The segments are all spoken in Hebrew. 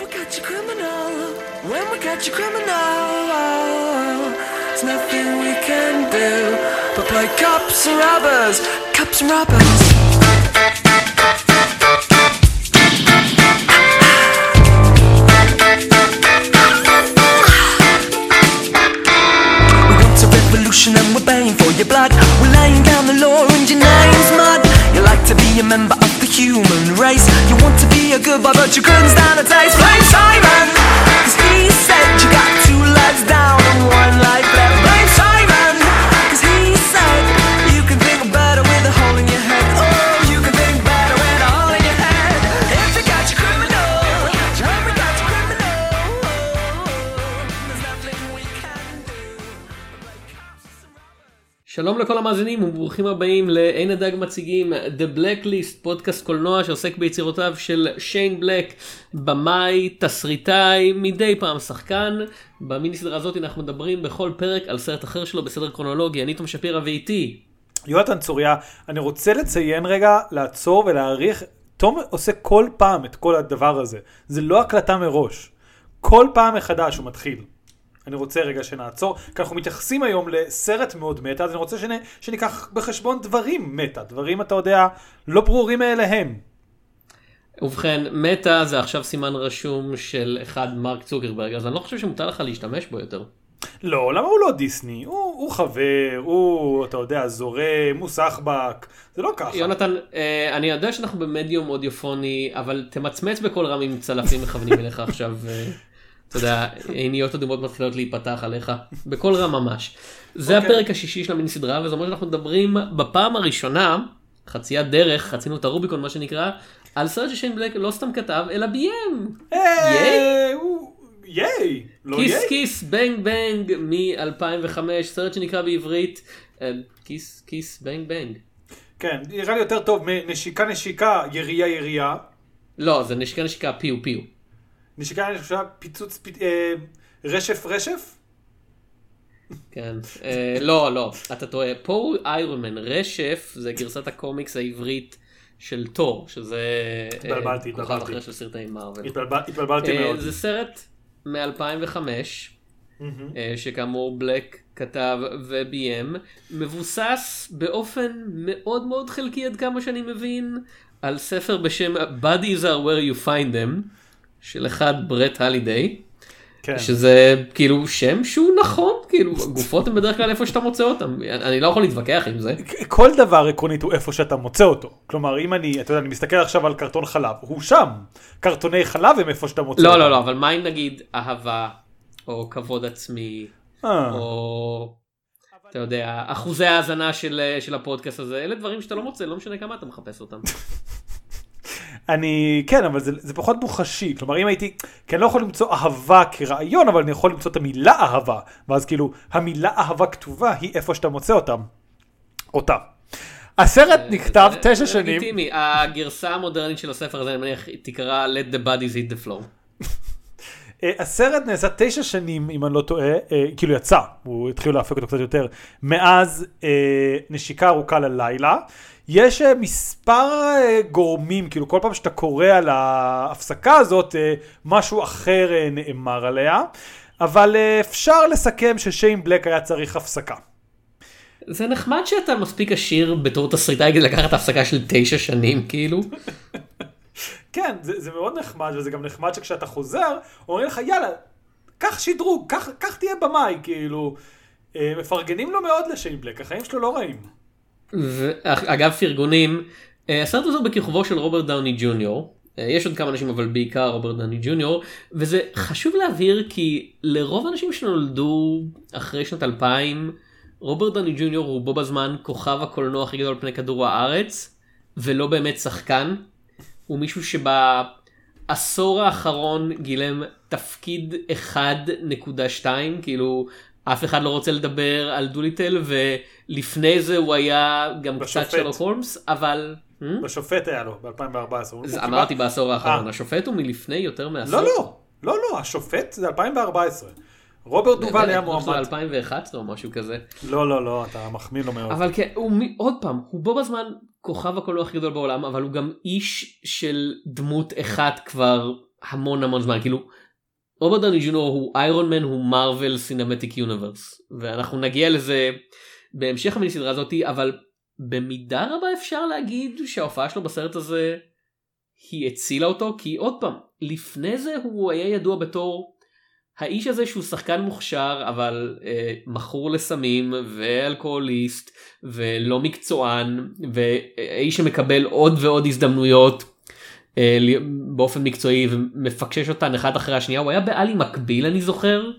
we catch a criminal, when we catch a criminal, there's nothing we can do but play cops and robbers, cops and robbers. And we're paying for your blood. We're laying down the law and your name's mud. You like to be a member of the human race. You good boy, but you couldn't stand the taste. Blame Simon, cause he said you got two legs down and one life שלום לכל המאזינים וברוכים הבאים לעין הדג מציגים The Blacklist פודקאסט קולנוע שעוסק ביצירותיו של שיין בלק במאי תסריטאי מדי פעם שחקן במיני סדרה הזאת אנחנו מדברים בכל פרק על סרט אחר שלו בסדר קרונולוגי אני תום שפירא ואיתי יונתן צוריה, אני רוצה לציין רגע, לעצור ולהעריך, תום עושה כל פעם את כל הדבר הזה. זה לא הקלטה מראש. כל פעם מחדש הוא מתחיל. אני רוצה רגע שנעצור, כי אנחנו מתייחסים היום לסרט מאוד מטה, אז אני רוצה שנ, שניקח בחשבון דברים מטה, דברים, אתה יודע, לא ברורים מאליהם. ובכן מטה זה עכשיו סימן רשום של אחד מרק צוקרברג אז אני לא חושב שמותר לך להשתמש בו יותר. לא, למה הוא לא דיסני? הוא, הוא חבר, הוא, אתה יודע, זורם, הוא סחבק, זה לא ככה. יונתן אה, אני יודע שאנחנו במדיום אודיופוני אבל תמצמץ בקול רם עם צלפים מכוונים אליך עכשיו. אה, אתה יודע, עיניות אדומות מתחילות להיפתח עליך, בקול רם ממש. זה אוקיי. הפרק השישי של המיני סדרה, וזה אומר שאנחנו מדברים בפעם הראשונה, חציית דרך, חצינו את הרוביקון מה שנקרא, על סרט ששיין בלק לא סתם כתב, אלא ביים. אה, הוא- ייי, לא Kiss ייי. Kiss Bang Bang מ-2005, סרט שנקרא בעברית, אה, Kiss Kiss Bang Bang. כן, נראה לי יותר טוב מנשיקה נשיקה, ירייה ירייה. לא, זה נשיקה נשיקה פיו פיו. נשיקה נשיקה, פיצוץ, פ... אה, רשף רשף? כן, אה, לא, לא, אתה טועה, פה הוא איירון מן, רשף זה גרסת הקומיקס העברית של תור, שזה אה, התבלבלתי, כוכב התבלבלתי. אחר של סרטי מארוול. התבלבל- התבלבלתי אה, מאוד. זה סרט מ-2005, שכאמור בלק כתב וביים, מבוסס באופן מאוד מאוד חלקי עד כמה שאני מבין, על ספר בשם Bodies are where you find them, של אחד ברט הלידיי. כן. שזה כאילו שם שהוא נכון כאילו גופות הם בדרך כלל איפה שאתה מוצא אותם אני לא יכול להתווכח עם זה כל דבר עקרונית הוא איפה שאתה מוצא אותו. כלומר, אם אני, אתה יודע, אני מסתכל עכשיו על קרטון חלב, הוא שם. קרטוני חלב הם איפה שאתה מוצא לא אותם. לא לא אבל מה אם נגיד אהבה או כבוד עצמי אה, או אתה יודע אחוזי ההאזנה של של הפודקאסט הזה אלה דברים שאתה לא מוצא לא משנה כמה אתה מחפש אותם. אני, כן, אבל זה, זה פחות מוחשי. כלומר, אם הייתי, כי אני לא יכול למצוא אהבה כרעיון, אבל אני יכול למצוא את המילה אהבה. ואז כאילו, המילה אהבה כתובה היא איפה שאתה מוצא אותם. אותה. הסרט נכתב זה- תשע זה שנים. לגיטימי. הגרסה המודרנית של הספר הזה אני מניח תקרא let the bodies hit the floor. אה, הסרט נעשה תשע שנים, אם אני לא טועה, אה, כאילו יצא, הוא התחילו להפק אותו קצת יותר, מאז אה, נשיקה ארוכה ללילה. יש מספר גורמים, כאילו כל פעם שאתה קורא על ההפסקה הזאת, משהו אחר נאמר עליה, אבל אפשר לסכם ששיין בלק היה צריך הפסקה. זה נחמד שאתה מספיק עשיר בתור תסריטאי כדי לקחת הפסקה של תשע שנים כאילו. כן, זה, זה מאוד נחמד, וזה גם נחמד שכשאתה חוזר, אומרים לך, יאללה, קח שדרוג, קח, תהיה במאי, כאילו, אה, מפרגנים לו מאוד לשיין בלק, החיים שלו לא רעים. אגב פרגונים אה, הסרט הזה בכיכובו של רוברט דאוני ג'וניור. אה, יש עוד כמה אנשים אבל בעיקר רוברט דאוני ג'וניור וזה חשוב להבהיר כי לרוב האנשים שנולדו אחרי שנת 2000 רוברט דאוני ג'וניור הוא בו בזמן כוכב הקולנוע הכי גדול על פני כדור הארץ ולא באמת שחקן. הוא מישהו שבעשור האחרון גילם תפקיד 1.2 כאילו אף אחד לא רוצה לדבר על דוליטל ולפני זה הוא היה גם קצת בשופט. שלוק הולמס אבל Hmm? בשופט היה לו, ב-2014. אז אמרתי בעשור האחרון אה. השופט הוא מלפני יותר מעשור. לא, לא, לא, לא, השופט זה 2014. רוברט דובל היה מועמד. 2011 או משהו כזה. לא, לא, לא, אתה מחמיא לו מאוד. אבל כן, הוא עוד פעם, הוא בו בזמן כוכב הקולנוע הכי גדול בעולם, אבל הוא גם איש של דמות אחת כבר המון המון זמן כאילו רוברט דני ג'וניור הוא איירון מן הוא מרוויל סינמטיק יוניברס ואנחנו נגיע לזה בהמשך המיני הזאתי אבל במידה רבה אפשר להגיד שההופעה שלו בסרט הזה היא הצילה אותו כי עוד פעם לפני זה הוא היה ידוע בתור האיש הזה שהוא שחקן מוכשר אבל אה, מכור לסמים ואלכוהוליסט ולא מקצוען ואיש שמקבל עוד ועוד הזדמנויות אה, באופן מקצועי ומפקשש אותן אחת אחרי השנייה הוא היה בעלי מקביל אני זוכר.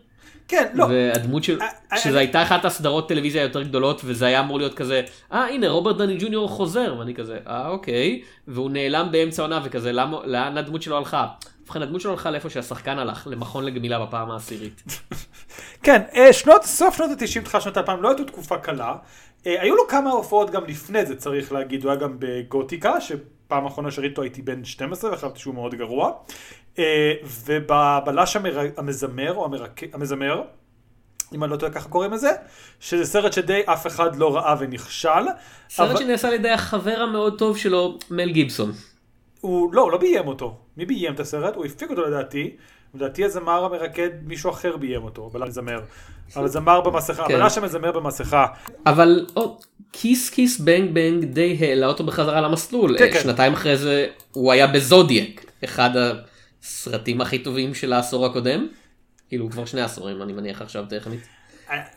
כן, לא. והדמות של, אה, שזו אה, הייתה אחת הסדרות טלוויזיה יותר גדולות וזה היה אמור להיות כזה, אה הנה רוברט דני ג'וניור חוזר ואני כזה, אה אוקיי, והוא נעלם באמצע עונה וכזה, לאן הדמות שלו הלכה? ובכן הדמות שלו הלכה לאיפה שהשחקן הלך, למכון לגמילה בפעם העשירית. כן, שנות, סוף שנות ה-90, תחילת שנות ה-2000, לא הייתה תקופה קלה. היו לו כמה הופעות גם לפני זה, צריך להגיד, הוא היה גם בגותיקה, שפעם אחרונה שראיתי אותו הייתי בן 12 וחשבתי שהוא מאוד גרוע. אה, ובבלש המזמר, או המזמר, אם אני לא טועה ככה קוראים לזה, שזה סרט שדי אף אחד לא ראה ונכשל. סרט אבל... שנעשה על ידי החבר המאוד טוב שלו, מל גיבסון. הוא לא, הוא לא ביים אותו. מי ביים את הסרט? הוא הפיק אותו לדעתי. לדעתי הזמר המרקד, מישהו אחר ביים אותו, בלש מזמר. אבל זמר במסכה, כן. הבלש המזמר במסכה. אבל כיס כיס בנג בנג די העלה אותו בחזרה למסלול. כן, כן. שנתיים אחרי זה הוא היה בזודיאק, אחד הסרטים הכי טובים של העשור הקודם. כאילו כבר שני עשורים אני מניח עכשיו טכנית.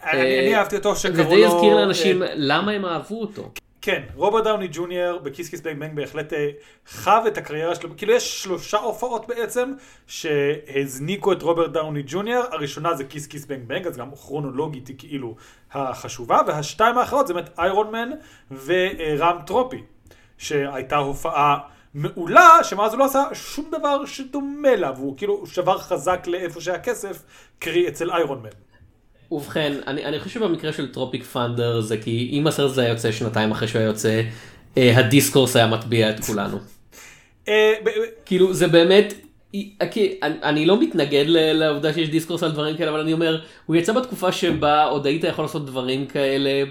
אני אהבתי אותו שקראו לו... וזה יזכיר לאנשים למה הם אהבו אותו. כן, רוברט דאוני ג'וניור ב Kiss Kiss Bang Bang בהחלט אה, חב את הקריירה שלו, כאילו יש שלושה הופעות בעצם שהזניקו את רוברט דאוני ג'וניור, הראשונה זה Kiss Kiss Bang Bang, אז גם כרונולוגית היא כאילו החשובה, והשתיים האחרות זה באמת Iron Man ורעם טרופי, שהייתה הופעה מעולה, שמאז הוא לא עשה שום דבר שדומה לה, והוא כאילו שבר חזק לאיפה שהיה כסף, קרי אצל איירון מן. ובכן, אני, אני חושב שבמקרה של טרופיק פאנדר זה כי אם הסרט הזה היה יוצא שנתיים אחרי שהוא היה יוצא, אה, הדיסקורס היה מטביע את כולנו. אה, כאילו זה באמת, כי אני, אני לא מתנגד לעובדה שיש דיסקורס על דברים כאלה, אבל אני אומר, הוא יצא בתקופה שבה עוד היית יכול לעשות דברים כאלה.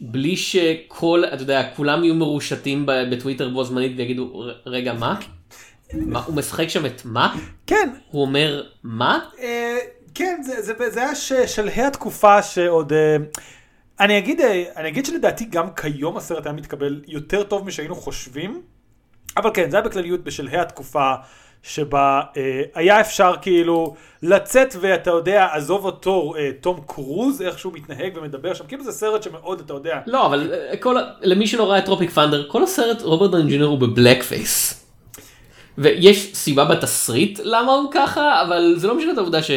בלי שכל, אתה יודע, כולם יהיו מרושתים בטוויטר בו זמנית ויגידו, רגע, מה? מה, הוא משחק שם את מה? כן. הוא אומר, מה? כן, זה, זה, זה היה שלהי התקופה שעוד... אה, אני אגיד, אה, אני אגיד שלדעתי גם כיום הסרט היה מתקבל יותר טוב משהיינו חושבים, אבל כן, זה היה בכלליות בשלהי התקופה שבה אה, היה אפשר כאילו לצאת ואתה יודע, עזוב אותו, אה, תום קרוז, איך שהוא מתנהג ומדבר שם, כאילו זה סרט שמאוד, אתה יודע. לא, אבל אה, כל, למי שלא ראה את Tropic Thunder, כל הסרט רוברט דנג'ינר הוא ב blackface. ויש סיבה בתסריט למה הוא ככה, אבל זה לא משנה את העובדה ש...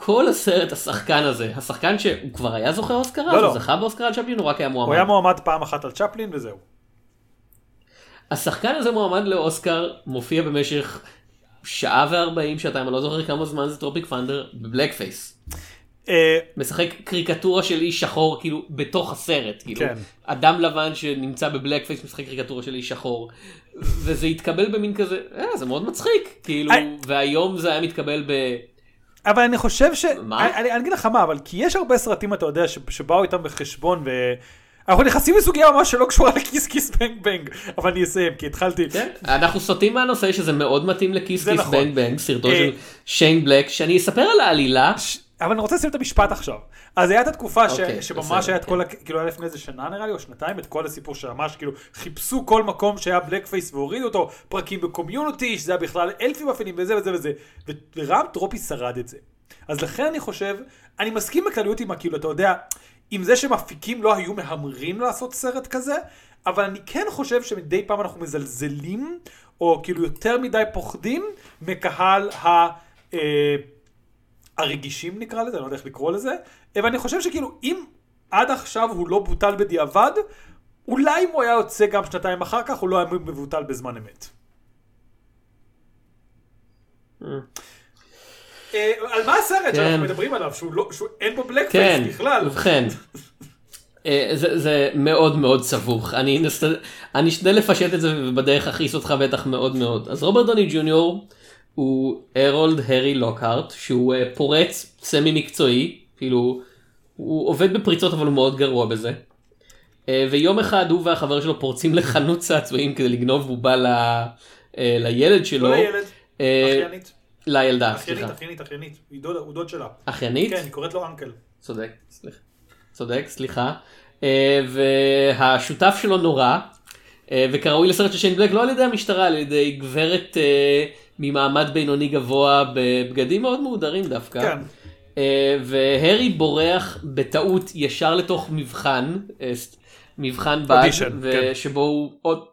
כל הסרט השחקן הזה, השחקן שהוא כבר היה זוכה אוסקר, לא, לא. זכה באוסקר על צ'פלין, הוא רק היה מועמד. הוא היה מועמד פעם אחת על צ'פלין וזהו. השחקן הזה מועמד לאוסקר, מופיע במשך שעה וארבעים שעתיים, אני לא זוכר כמה זמן זה Tropic Thunder, ב blackface. אה, משחק קריקטורה של איש שחור כאילו בתוך הסרט כאילו כן. אדם לבן שנמצא ב blackface משחק קריקטורה של איש שחור וזה התקבל במין כזה אה, זה מאוד מצחיק כאילו I... והיום זה היה מתקבל ב... אבל אני חושב ש... מה? אני, אני אגיד לך מה, אבל כי יש הרבה סרטים, אתה יודע, שבאו איתם בחשבון, ו... אנחנו נכנסים לסוגיה ממש שלא קשורה ל Kiss Kiss Bang Bang, אבל אני אסיים, כי התחלתי. כן, אנחנו סוטים מהנושא שזה מאוד מתאים ל Kiss Kiss נכון. Bang Bang, סרטו של אה, שיין בלק, שאני אספר על העלילה. אבל אני רוצה לשים את המשפט עכשיו. אז הייתה את התקופה okay, אוקיי, שממש היה את כל, כאילו היה לפני איזה שנה נראה לי, או שנתיים, את כל הסיפור שממש כאילו חיפשו כל מקום שהיה blackface והורידו אותו, פרקים ב Community, שזה היה בכלל אלפים אפלים וזה וזה וזה, ורעם טרופי שרד את זה. אז לכן אני חושב, אני מסכים בכלליות עם הכאילו, אתה יודע, עם זה שמפיקים לא היו מהמרים לעשות סרט כזה, אבל אני כן חושב שמדי פעם אנחנו מזלזלים, או כאילו יותר מדי פוחדים מקהל ה... אה, הרגישים נקרא לזה, אני לא יודע איך לקרוא לזה, ואני חושב שכאילו אם עד עכשיו הוא לא בוטל בדיעבד, אולי אם הוא היה יוצא גם שנתיים אחר כך, הוא לא היה מבוטל בזמן אמת. אה, על מה הסרט שאנחנו כן. מדברים עליו, שהוא לא, אין בו בלק פייס כן, בכלל. ובכן. אה, זה, זה מאוד מאוד סבוך, אני, אני אשתדל לפשט את זה ובדרך אכעיס אותך בטח מאוד מאוד. אז רוברט דוני ג'וניור הוא הרולד הרי לוקהארט שהוא אה, פורץ סמי מקצועי, כאילו הוא עובד בפריצות אבל הוא מאוד גרוע בזה. ויום אחד הוא והחבר שלו פורצים לחנות צעצועים כדי לגנוב בובה ל, לילד שלו. לא לילד. אה, אחיינית, לילדה, סליחה. אחיינית, אחיינית, הוא דוד שלה. אחיינית? כן, היא קוראת לו אנקל. צודק, סליחה. צודק, סליחה. אה, והשותף שלו נורה, אה, וכראוי לסרט של שיין בלק, לא על ידי המשטרה, על ידי גברת אה, ממעמד בינוני גבוה בבגדים מאוד מהודרים דווקא. כן. אה, והרי בורח בטעות ישר לתוך מבחן, אה, מבחן בד, Audition, כן. ושבו הוא עוד,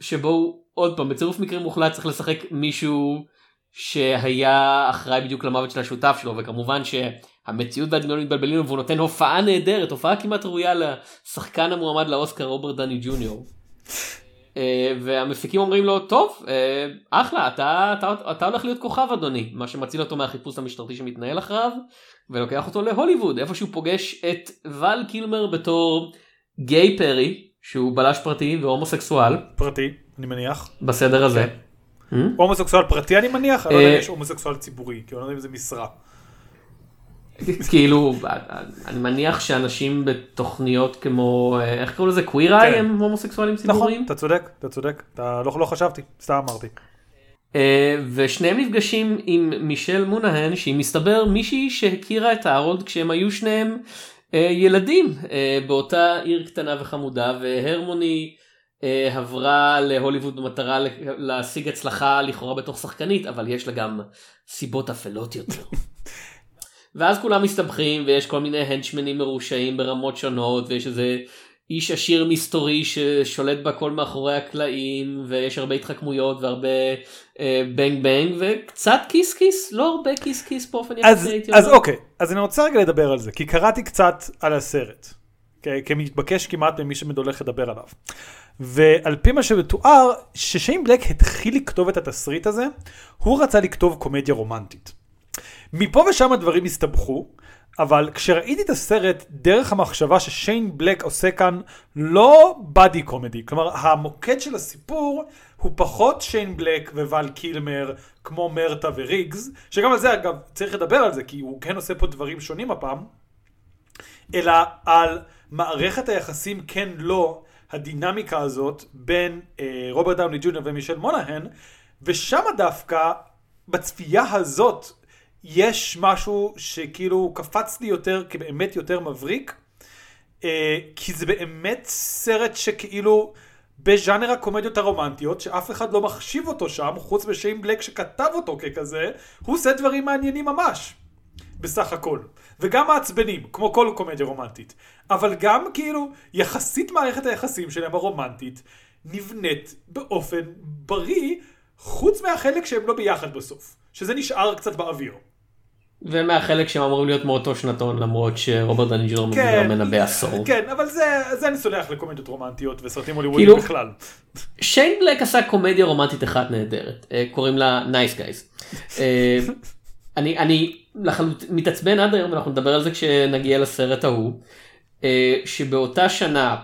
שבו הוא עוד פעם בצירוף מקרים מוחלט צריך לשחק מישהו שהיה אחראי בדיוק למוות של השותף שלו וכמובן שהמציאות והדמיון מתבלבלים והוא נותן הופעה נהדרת הופעה כמעט ראויה לשחקן המועמד לאוסקר רוברט דני ג'וניור. אה, והמפיקים אומרים לו טוב אה, אחלה אתה, אתה, אתה הולך להיות כוכב אדוני מה שמציל אותו מהחיפוש המשטרתי שמתנהל אחריו ולוקח אותו להוליווד איפה שהוא פוגש את ואל קילמר בתור גיי פרי שהוא בלש פרטי והומוסקסואל פרטי, אני מניח. בסדר הזה. כן. הומוסקסואל פרטי אני מניח, אני לא אה, יודע אם יש הומוסקסואל ציבורי, כי אני לא יודע אם זה משרה. כאילו אני מניח שאנשים בתוכניות כמו אה, איך קוראים לזה קוויר איי כן. הם הומוסקסואלים נכון, ציבוריים. אתה צודק, אתה צודק, אתה לא לא חשבתי, סתם אמרתי. אה, ושניהם נפגשים עם מישל מונהן שהיא מסתבר מישהי שהכירה את הארולד כשהם היו שניהם אה, ילדים אה, באותה עיר קטנה וחמודה והרמוני אה, עברה להוליווד במטרה להשיג הצלחה לכאורה בתור שחקנית אבל יש לה גם סיבות אפלות יותר. ואז כולם מסתבכים ויש כל מיני הנצ'מנים מרושעים ברמות שונות ויש איזה איש עשיר מסתורי ששולט בכל מאחורי הקלעים ויש הרבה התחכמויות והרבה אה, בנג בנג וקצת כיס כיס לא הרבה כיס כיס באופן יחסי הייתי אז. אוקיי, אז אני רוצה רגע לדבר על זה, כי קראתי קצת על הסרט, כמתבקש כמעט ממי שמדולך לדבר עליו. ועל פי מה שמתואר, ששיין בלק התחיל לכתוב את התסריט הזה, הוא רצה לכתוב קומדיה רומנטית. מפה ושם הדברים הסתבכו, אבל כשראיתי את הסרט, דרך המחשבה ששיין בלק עושה כאן לא באדי קומדי, כלומר המוקד של הסיפור הוא פחות שיין בלק וואל קילמר כמו מרתה וריגס, שגם על זה אגב צריך לדבר על זה, כי הוא כן עושה פה דברים שונים הפעם, אלא על מערכת היחסים כן לא, הדינמיקה הזאת בין אה, רוברט דאוני ג'וניור ומישל מונהן, ושם דווקא בצפייה הזאת יש משהו שכאילו קפץ לי יותר כבאמת יותר מבריק, אה, כי זה באמת סרט שכאילו בז'אנר הקומדיות הרומנטיות, שאף אחד לא מחשיב אותו שם, חוץ משיין בלק שכתב אותו ככזה, הוא עושה דברים מעניינים ממש. בסך הכל. וגם מעצבנים, כמו כל קומדיה רומנטית. אבל גם כאילו, יחסית מערכת היחסים שלהם הרומנטית, נבנית באופן בריא, חוץ מהחלק שהם לא ביחד בסוף. שזה נשאר קצת באוויר. ומהחלק שהם אמורים להיות מאותו שנתון למרות שרוברט דאוני מבוגר כן, ממנה בעשור. כן, אבל זה, זה אני סולח לקומדיות רומנטיות וסרטים הוליוודיים כאילו- בכלל. שיין בלק עשה קומדיה רומנטית אחת נהדרת אה, קוראים לה Nice Guys. אני אני לחלוטין מתעצבן עד היום אנחנו נדבר על זה כשנגיע לסרט ההוא אה, שבאותה שנה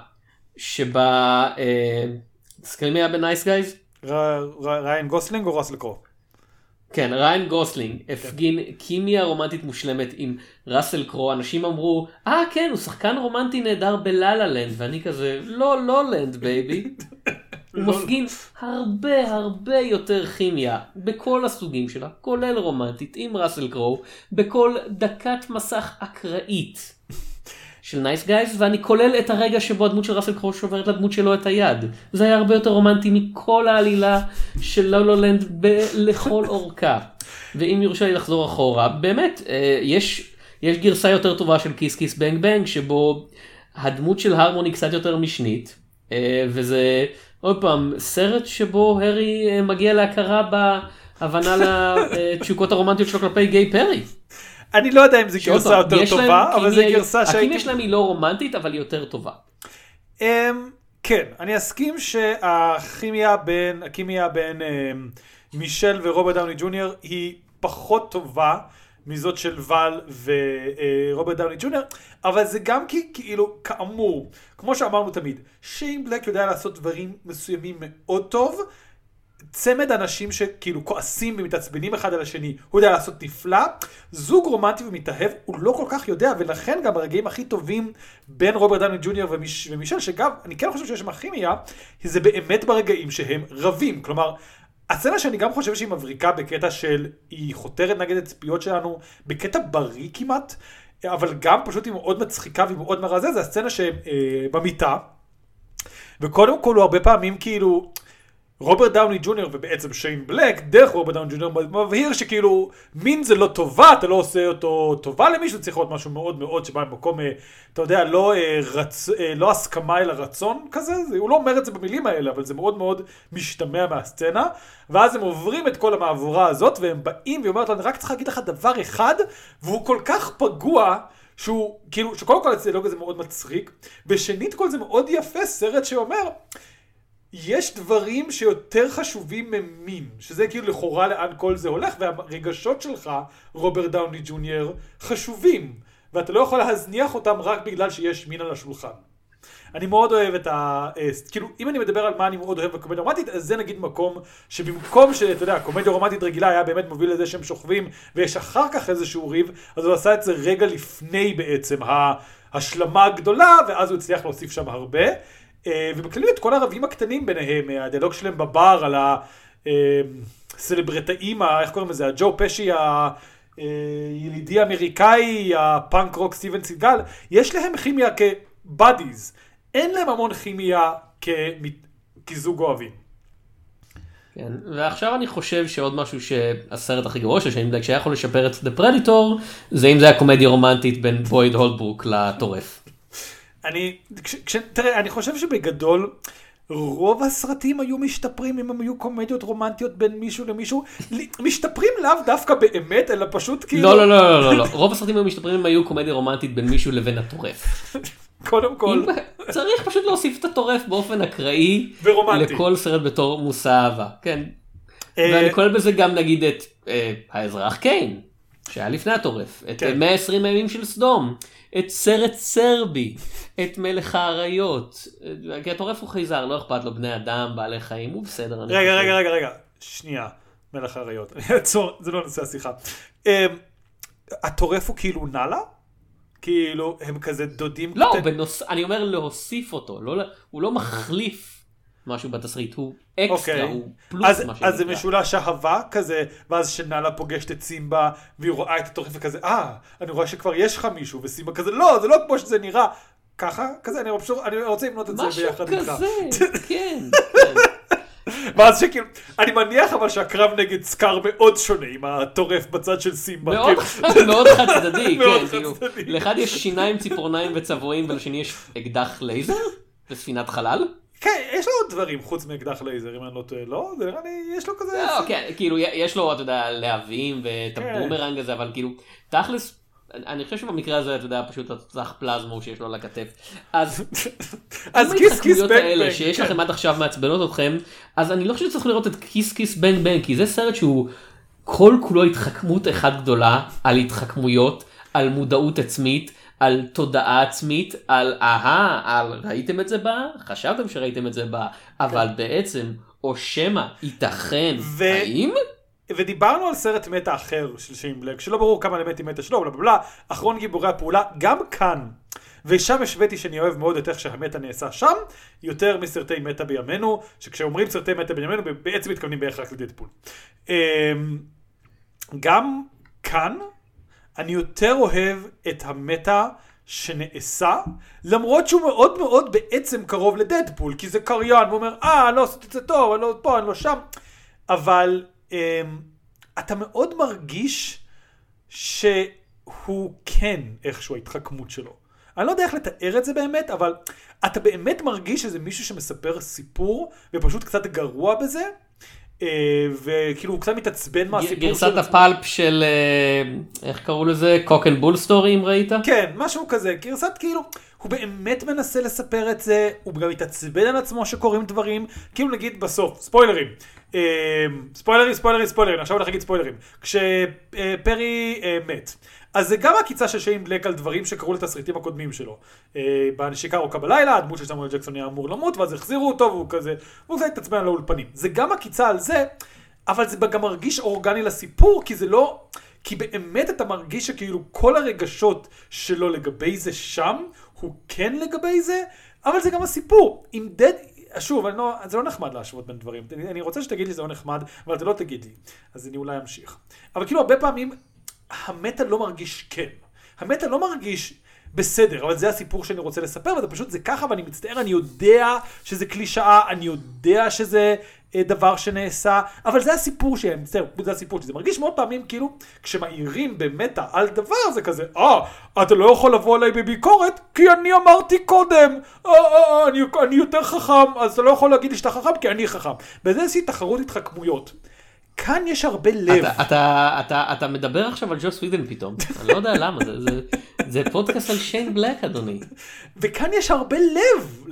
שבה אה, תזכרי מי היה ב Nice Guys? ריאן גוסלינג או ראסל קרו? כן ריאן גוסלינג הפגין כימיה רומנטית מושלמת עם ראסל קרו. אנשים אמרו אה כן הוא שחקן רומנטי נהדר ב La La Land. ואני כזה La La Land baby. הוא מפגין הרבה הרבה יותר כימיה בכל הסוגים שלה כולל רומנטית עם ראסל קרו בכל דקת מסך אקראית של Nice Guys ואני כולל את הרגע שבו הדמות של ראסל קרו שוברת לדמות שלו את היד זה היה הרבה יותר רומנטי מכל העלילה של La La Land ב- לכל אורכה ואם יורשה לי לחזור אחורה באמת אה, יש יש גרסה יותר טובה של Kiss Kiss Bang Bang שבו הדמות של הרמוני קצת יותר משנית אה, וזה עוד פעם סרט שבו הארי אה, מגיע להכרה בהבנה לתשוקות הרומנטיות שלו כלפי גיי פרי. אני לא יודע אם זו גרסה יותר טובה, אבל זו גרסה שהייתי... שלהם היא לא רומנטית אבל היא יותר טובה. Um, כן, אני אסכים שהכימיה בין, הכימיה בין um, מישל ורוברט דאוני ג'וניור היא פחות טובה מזאת של ואל ורוברט דאוני ג'וניור, אבל זה גם כי, כאילו, כאמור, כמו שאמרנו תמיד, שיין בלק יודע לעשות דברים מסוימים מאוד טוב, צמד אנשים שכאילו כועסים ומתעצבנים אחד על השני, הוא יודע לעשות נפלא. זוג רומנטי ומתאהב, הוא לא כל כך יודע, ולכן גם ברגעים הכי טובים בין רוברט דאוני ג'וניור ומיש, ומישל, שגם, אני כן חושב שיש שם כימיה, זה באמת ברגעים שהם רבים. כלומר, הסצנה שאני גם חושב שהיא מבריקה בקטע של, היא חותרת נגד הציפיות שלנו, בקטע בריא כמעט, אבל גם פשוט היא מאוד מצחיקה והיא מאוד מרזה, זה הסצנה שבמיטה. וקודם כל הוא הרבה פעמים כאילו, רוברט דאוני ג'וניור ובעצם שיין בלק, דרך רוברט דאוני ג'וניור מבהיר שכאילו מין זה לא טובה, אתה לא עושה אותו טובה למישהו, צריך להיות משהו מאוד מאוד שבא ממקום, אה, אתה יודע, לא, אה, רצ... אה, לא הסכמה אלא רצון כזה, זה, הוא לא אומר את זה במילים האלה, אבל זה מאוד מאוד משתמע מהסצנה, ואז הם עוברים את כל המעבורה הזאת, והם באים והיא אומרת לו, אני רק צריך להגיד לך דבר אחד, והוא כל כך פגוע. שהוא, כאילו, שקודם כל הדיאלוג הזה מאוד מצחיק, ושנית כל זה מאוד יפה, סרט שאומר, יש דברים שיותר חשובים ממין, שזה כאילו לכאורה לאן כל זה הולך, והרגשות שלך, רוברט דאוני ג'וניור, חשובים, ואתה לא יכול להזניח אותם רק בגלל שיש מין על השולחן. אני מאוד אוהב את ה... אה, כאילו, אם אני מדבר על מה אני מאוד אוהב בקומדיה רומנטית, אז זה נגיד מקום שבמקום שאתה יודע, קומדיה רומנטית רגילה היה באמת מוביל לזה שהם שוכבים, ויש אחר כך איזשהו ריב, אז הוא עשה את זה רגע לפני בעצם ההשלמה הגדולה, ואז הוא הצליח להוסיף שם הרבה. אה, ובכללי את כל הרבים הקטנים ביניהם, אה, הדיאלוג שלהם בבר על הסלברטאים, איך קוראים לזה, הג'ו פשי הילידי האמריקאי, הפאנק רוק סטיבן סיגל, יש להם כימיה כבאדיז, אין להם המון כימיה כזוג אוהבים. כן, ועכשיו אני חושב שעוד משהו שהסרט הכי גרוע שאני שהיה יכול לשפר את The Predator, זה אם זה היה קומדיה רומנטית בין בויד הולדברוק לטורף. אני, כש, כש, תראה, אני חושב שבגדול, רוב הסרטים היו משתפרים אם הם היו קומדיות רומנטיות בין מישהו למישהו. משתפרים לאו דווקא באמת, אלא פשוט כאילו... לא, לא, לא, לא, לא, לא. רוב הסרטים היו משתפרים אם היו קומדיה רומנטית בין מישהו לבין הטורף. קודם כל. צריך פשוט להוסיף את הטורף באופן אקראי. ורומנטי. לכל סרט בתור מושא אהבה, כן. אה, ואני כולל בזה גם נגיד את אה, האזרח קיין, שהיה לפני הטורף. את 120 כן. הימים של סדום. את סרט סרבי, את מלך האריות. כי הטורף הוא חייזר, לא אכפת לו בני אדם, בעלי חיים, הוא בסדר. רגע, רגע, רגע, רגע, שנייה, מלך האריות, זה לא נושא השיחה. אמ, הטורף הוא כאילו נאלה? כאילו, הם כזה דודים? לא, בנוס... אני אומר להוסיף אותו, לא... הוא לא מחליף. משהו בתסריט, הוא אקסטרה, okay. אוקיי. הוא פלוס אז, מה שנקרא. אז זה משולש אהבה כזה, ואז שנאלה פוגשת את סימבה, והיא רואה את הטורף וכזה, אה, אני רואה שכבר יש לך מישהו, וסימבה כזה, לא, זה לא כמו שזה נראה. ככה, כזה, אני, פשוט, אני רוצה לבנות את זה ביחד איתך. משהו כזה, כן. ואז שכאילו, אני מניח אבל שהקרב נגד סקאר מאוד שונה עם הטורף בצד של סימבה. מאוד, כאילו. חד צדדי, כן, כאילו, לאחד יש שיניים, ציפורניים וצבועים, ולשני יש אקדח לייזר וספינת חלל. כן, יש לו עוד דברים חוץ מאקדח לייזר, אם אני לא טועה, לא? זה נראה לי, יש לו כזה... לא, כן, כאילו, יש לו, אתה יודע, להבים ואת כן. הבומרנג הזה, אבל כאילו, תכלס, אני חושב שבמקרה הזה, אתה יודע, פשוט צריך פלזמה שיש לו על הכתף. אז, אז Kiss Kiss Bang Bang. שיש לכם עד עכשיו מעצבנות אתכם, אז אני לא חושב שצריך לראות את Kiss Kiss Bang Bang, כי זה סרט שהוא כל כולו התחכמות אחת גדולה על התחכמויות, על מודעות עצמית. על תודעה עצמית, על אהה, על ראיתם את זה בה? חשבתם שראיתם את זה בה, אבל כן. בעצם, או שמא, ייתכן, ו... האם? ודיברנו על סרט מטה אחר של שיין בלק, שלא ברור כמה אלמנטים מטה שלו, בלה בלה בלה, אחרון גיבורי הפעולה, גם כאן. ושם השוויתי שאני אוהב מאוד את איך שהמטה נעשה שם, יותר מסרטי מטה בימינו, שכשאומרים סרטי מטה בימינו, בעצם מתכוונים בערך רק לדדפול. אמ, גם כאן, אני יותר אוהב את המטה שנעשה, למרות שהוא מאוד מאוד בעצם קרוב לדדפול, כי זה קריין, והוא אומר, אה, אני לא עשיתי את זה טוב, אני לא פה, אני לא שם, אבל אמ, אתה מאוד מרגיש שהוא כן איכשהו ההתחכמות שלו. אני לא יודע איך לתאר את זה באמת, אבל אתה באמת מרגיש שזה מישהו שמספר סיפור, ופשוט קצת גרוע בזה, וכאילו הוא קצת מתעצבן מהסיפור של... גרסת ה pulp של אה, איך קראו לזה? Cock and Bull Story אם ראית? כן משהו כזה. גרסת כאילו הוא באמת מנסה לספר את זה הוא גם מתעצבן על עצמו שקורים דברים. כאילו נגיד בסוף ספוילרים. אה, ספוילרים ספוילרים ספוילרים עכשיו הולך להגיד ספוילרים כשפרי מת אז זה גם עקיצה של שיין בלק על דברים שקרו לתסריטים הקודמים שלו. אה, בשיקרו בלילה, הדמות של סמואל ג'קסון היה אמור למות, ואז החזירו אותו, והוא כזה, והוא קצת התעצבן על האולפנים. זה גם עקיצה על זה, אבל זה גם מרגיש אורגני לסיפור, כי זה לא... כי באמת אתה מרגיש שכאילו כל הרגשות שלו לגבי זה שם, הוא כן לגבי זה, אבל זה גם הסיפור. עם דד... שוב, לא, זה לא נחמד להשוות בין דברים. אני, אני רוצה שתגיד לי זה לא נחמד, אבל אתה לא תגיד לי. אז אני אולי אמשיך. אבל כאילו, הרבה פעמים, המטה לא מרגיש כן. המטה לא מרגיש בסדר, אבל זה הסיפור שאני רוצה לספר, וזה פשוט, זה ככה, ואני מצטער, אני יודע שזה קלישאה, אני יודע שזה אה, דבר שנעשה, אבל זה הסיפור שלי, אני מצטער, זה הסיפור שלי. זה מרגיש מאוד פעמים כאילו, כשמעירים במטה על דבר, זה כזה, אה, אתה לא יכול לבוא אליי בביקורת, כי אני אמרתי קודם, אה, אה, אה, אני, אני יותר חכם, אז אתה לא יכול להגיד לי שאתה חכם, כי אני חכם. וזה איזושהי תחרות התחכמויות. כאן יש הרבה לב. אתה, אתה, אתה, אתה מדבר עכשיו על ג'וס ווידן פתאום, אני לא יודע למה, זה, זה, זה פודקאסט על שיין בלק אדוני. וכאן יש הרבה לב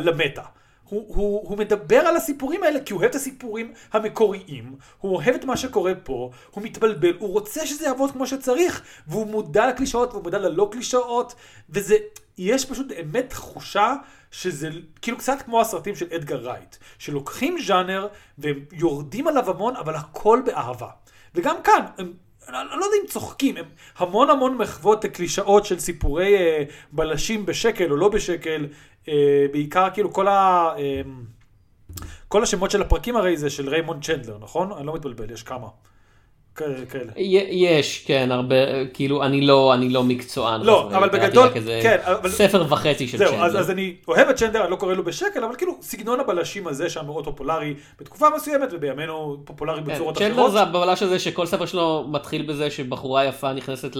למטה. הוא, הוא, הוא מדבר על הסיפורים האלה כי הוא אוהב את הסיפורים המקוריים, הוא אוהב את מה שקורה פה, הוא מתבלבל, הוא רוצה שזה יעבוד כמו שצריך, והוא מודע לקלישאות והוא מודע ללא קלישאות, וזה, יש פשוט באמת תחושה שזה כאילו קצת כמו הסרטים של אדגר רייט, שלוקחים ז'אנר והם יורדים עליו המון, אבל הכל באהבה. וגם כאן, הם, אני לא יודע אם צוחקים, הם המון המון מחוות קלישאות של סיפורי אה, בלשים בשקל או לא בשקל, אה, בעיקר כאילו כל ה... אה, כל השמות של הפרקים הרי זה של ריימונד צ'נדלר, נכון? אני לא מתבלבל, יש כמה. כאלה. יש, כן, הרבה, כאילו, אני לא, אני לא מקצוען. לא, אז אבל בגדול, כן, אבל- ספר וחצי של זהו, אז, צ'נדלר. אז אני אוהב את צ'נדלר, אני לא קורא לו בשקל, אבל כאילו סגנון הבלשים הזה שהיה מאוד פופולרי בתקופה מסוימת ובימינו פופולרי כן, בצורות צ'נדלר אחרות. זה הבלש הזה שכל ספר שלו מתחיל בזה שבחורה יפה נכנסת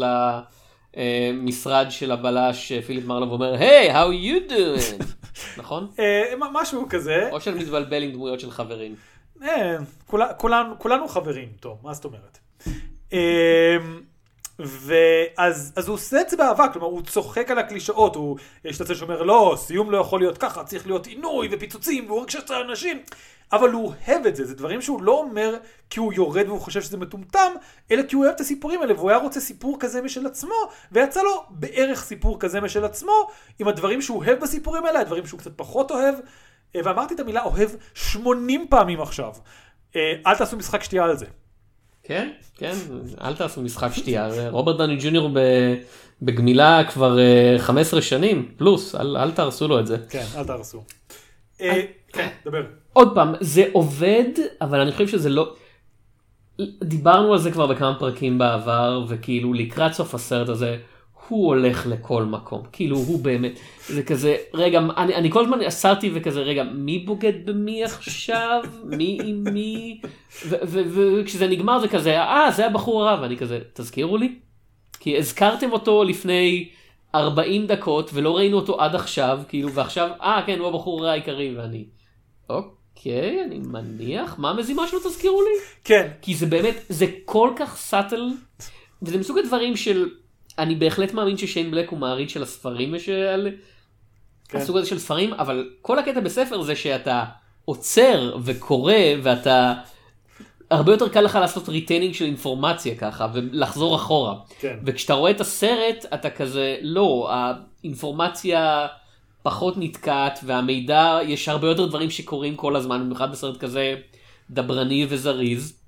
למשרד של הבלש אה, פיליפ מרלו ואומר, היי, how you doing? נכון? אה, משהו כזה. או שאני מתבלבל עם דמויות של חברים. אה, כולנו חברים, טוב, מה זאת אומרת? אה, ואז אז הוא עושה את זה באהבה, כלומר הוא צוחק על הקלישאות, הוא, יש את הצד שאומר לא, סיום לא יכול להיות ככה, צריך להיות עינוי ופיצוצים, והוא רק 16 אנשים, אבל הוא אוהב את זה, זה דברים שהוא לא אומר כי הוא יורד והוא חושב שזה מטומטם, אלא כי הוא אוהב את הסיפורים האלה, והוא היה רוצה סיפור כזה משל עצמו, ויצא לו בערך סיפור כזה משל עצמו, עם הדברים שהוא אוהב בסיפורים האלה, הדברים שהוא קצת פחות אוהב, אה, ואמרתי את המילה אוהב 80 פעמים עכשיו. אה, אל תעשו משחק שתייה על זה. כן, כן, אל תעשו משחק שתייה. רוברט דני ג'וניור ב- בגמילה כבר אה, 15 שנים, פלוס, אל אל תהרסו לו את זה. כן, אל תהרסו. אה, כן, דבר. עוד פעם, זה עובד, אבל אני חושב שזה לא... דיברנו על זה כבר בכמה פרקים בעבר, וכאילו לקראת סוף הסרט הזה, הוא הולך לכל מקום. כאילו, הוא באמת, זה כזה, רגע, אני, אני כל הזמן אסרתי וכזה, רגע, מי בוגד במי עכשיו? מי עם מי? וכשזה נגמר זה כזה, אה, זה הבחור הרע, ואני כזה, תזכירו לי? כי הזכרתם אותו לפני 40 דקות, ולא ראינו אותו עד עכשיו, כאילו, ועכשיו, אה, כן, הוא הבחור הרע העיקרי, ואני, אוקיי, אני מניח, מה המזימה שלו תזכירו לי? כן, כי זה באמת, זה כל כך subtle, וזה מסוג הדברים של, אני בהחלט מאמין ששיין בלק הוא מעריץ של הספרים ושל כן. הסוג הזה של ספרים, אבל כל הקטע בספר זה שאתה עוצר וקורא ואתה, הרבה יותר קל לך לעשות retaining של אינפורמציה ככה ולחזור אחורה. כן. וכשאתה רואה את הסרט אתה כזה, לא, האינפורמציה פחות נתקעת והמידע, יש הרבה יותר דברים שקורים כל הזמן, במיוחד בסרט כזה דברני וזריז,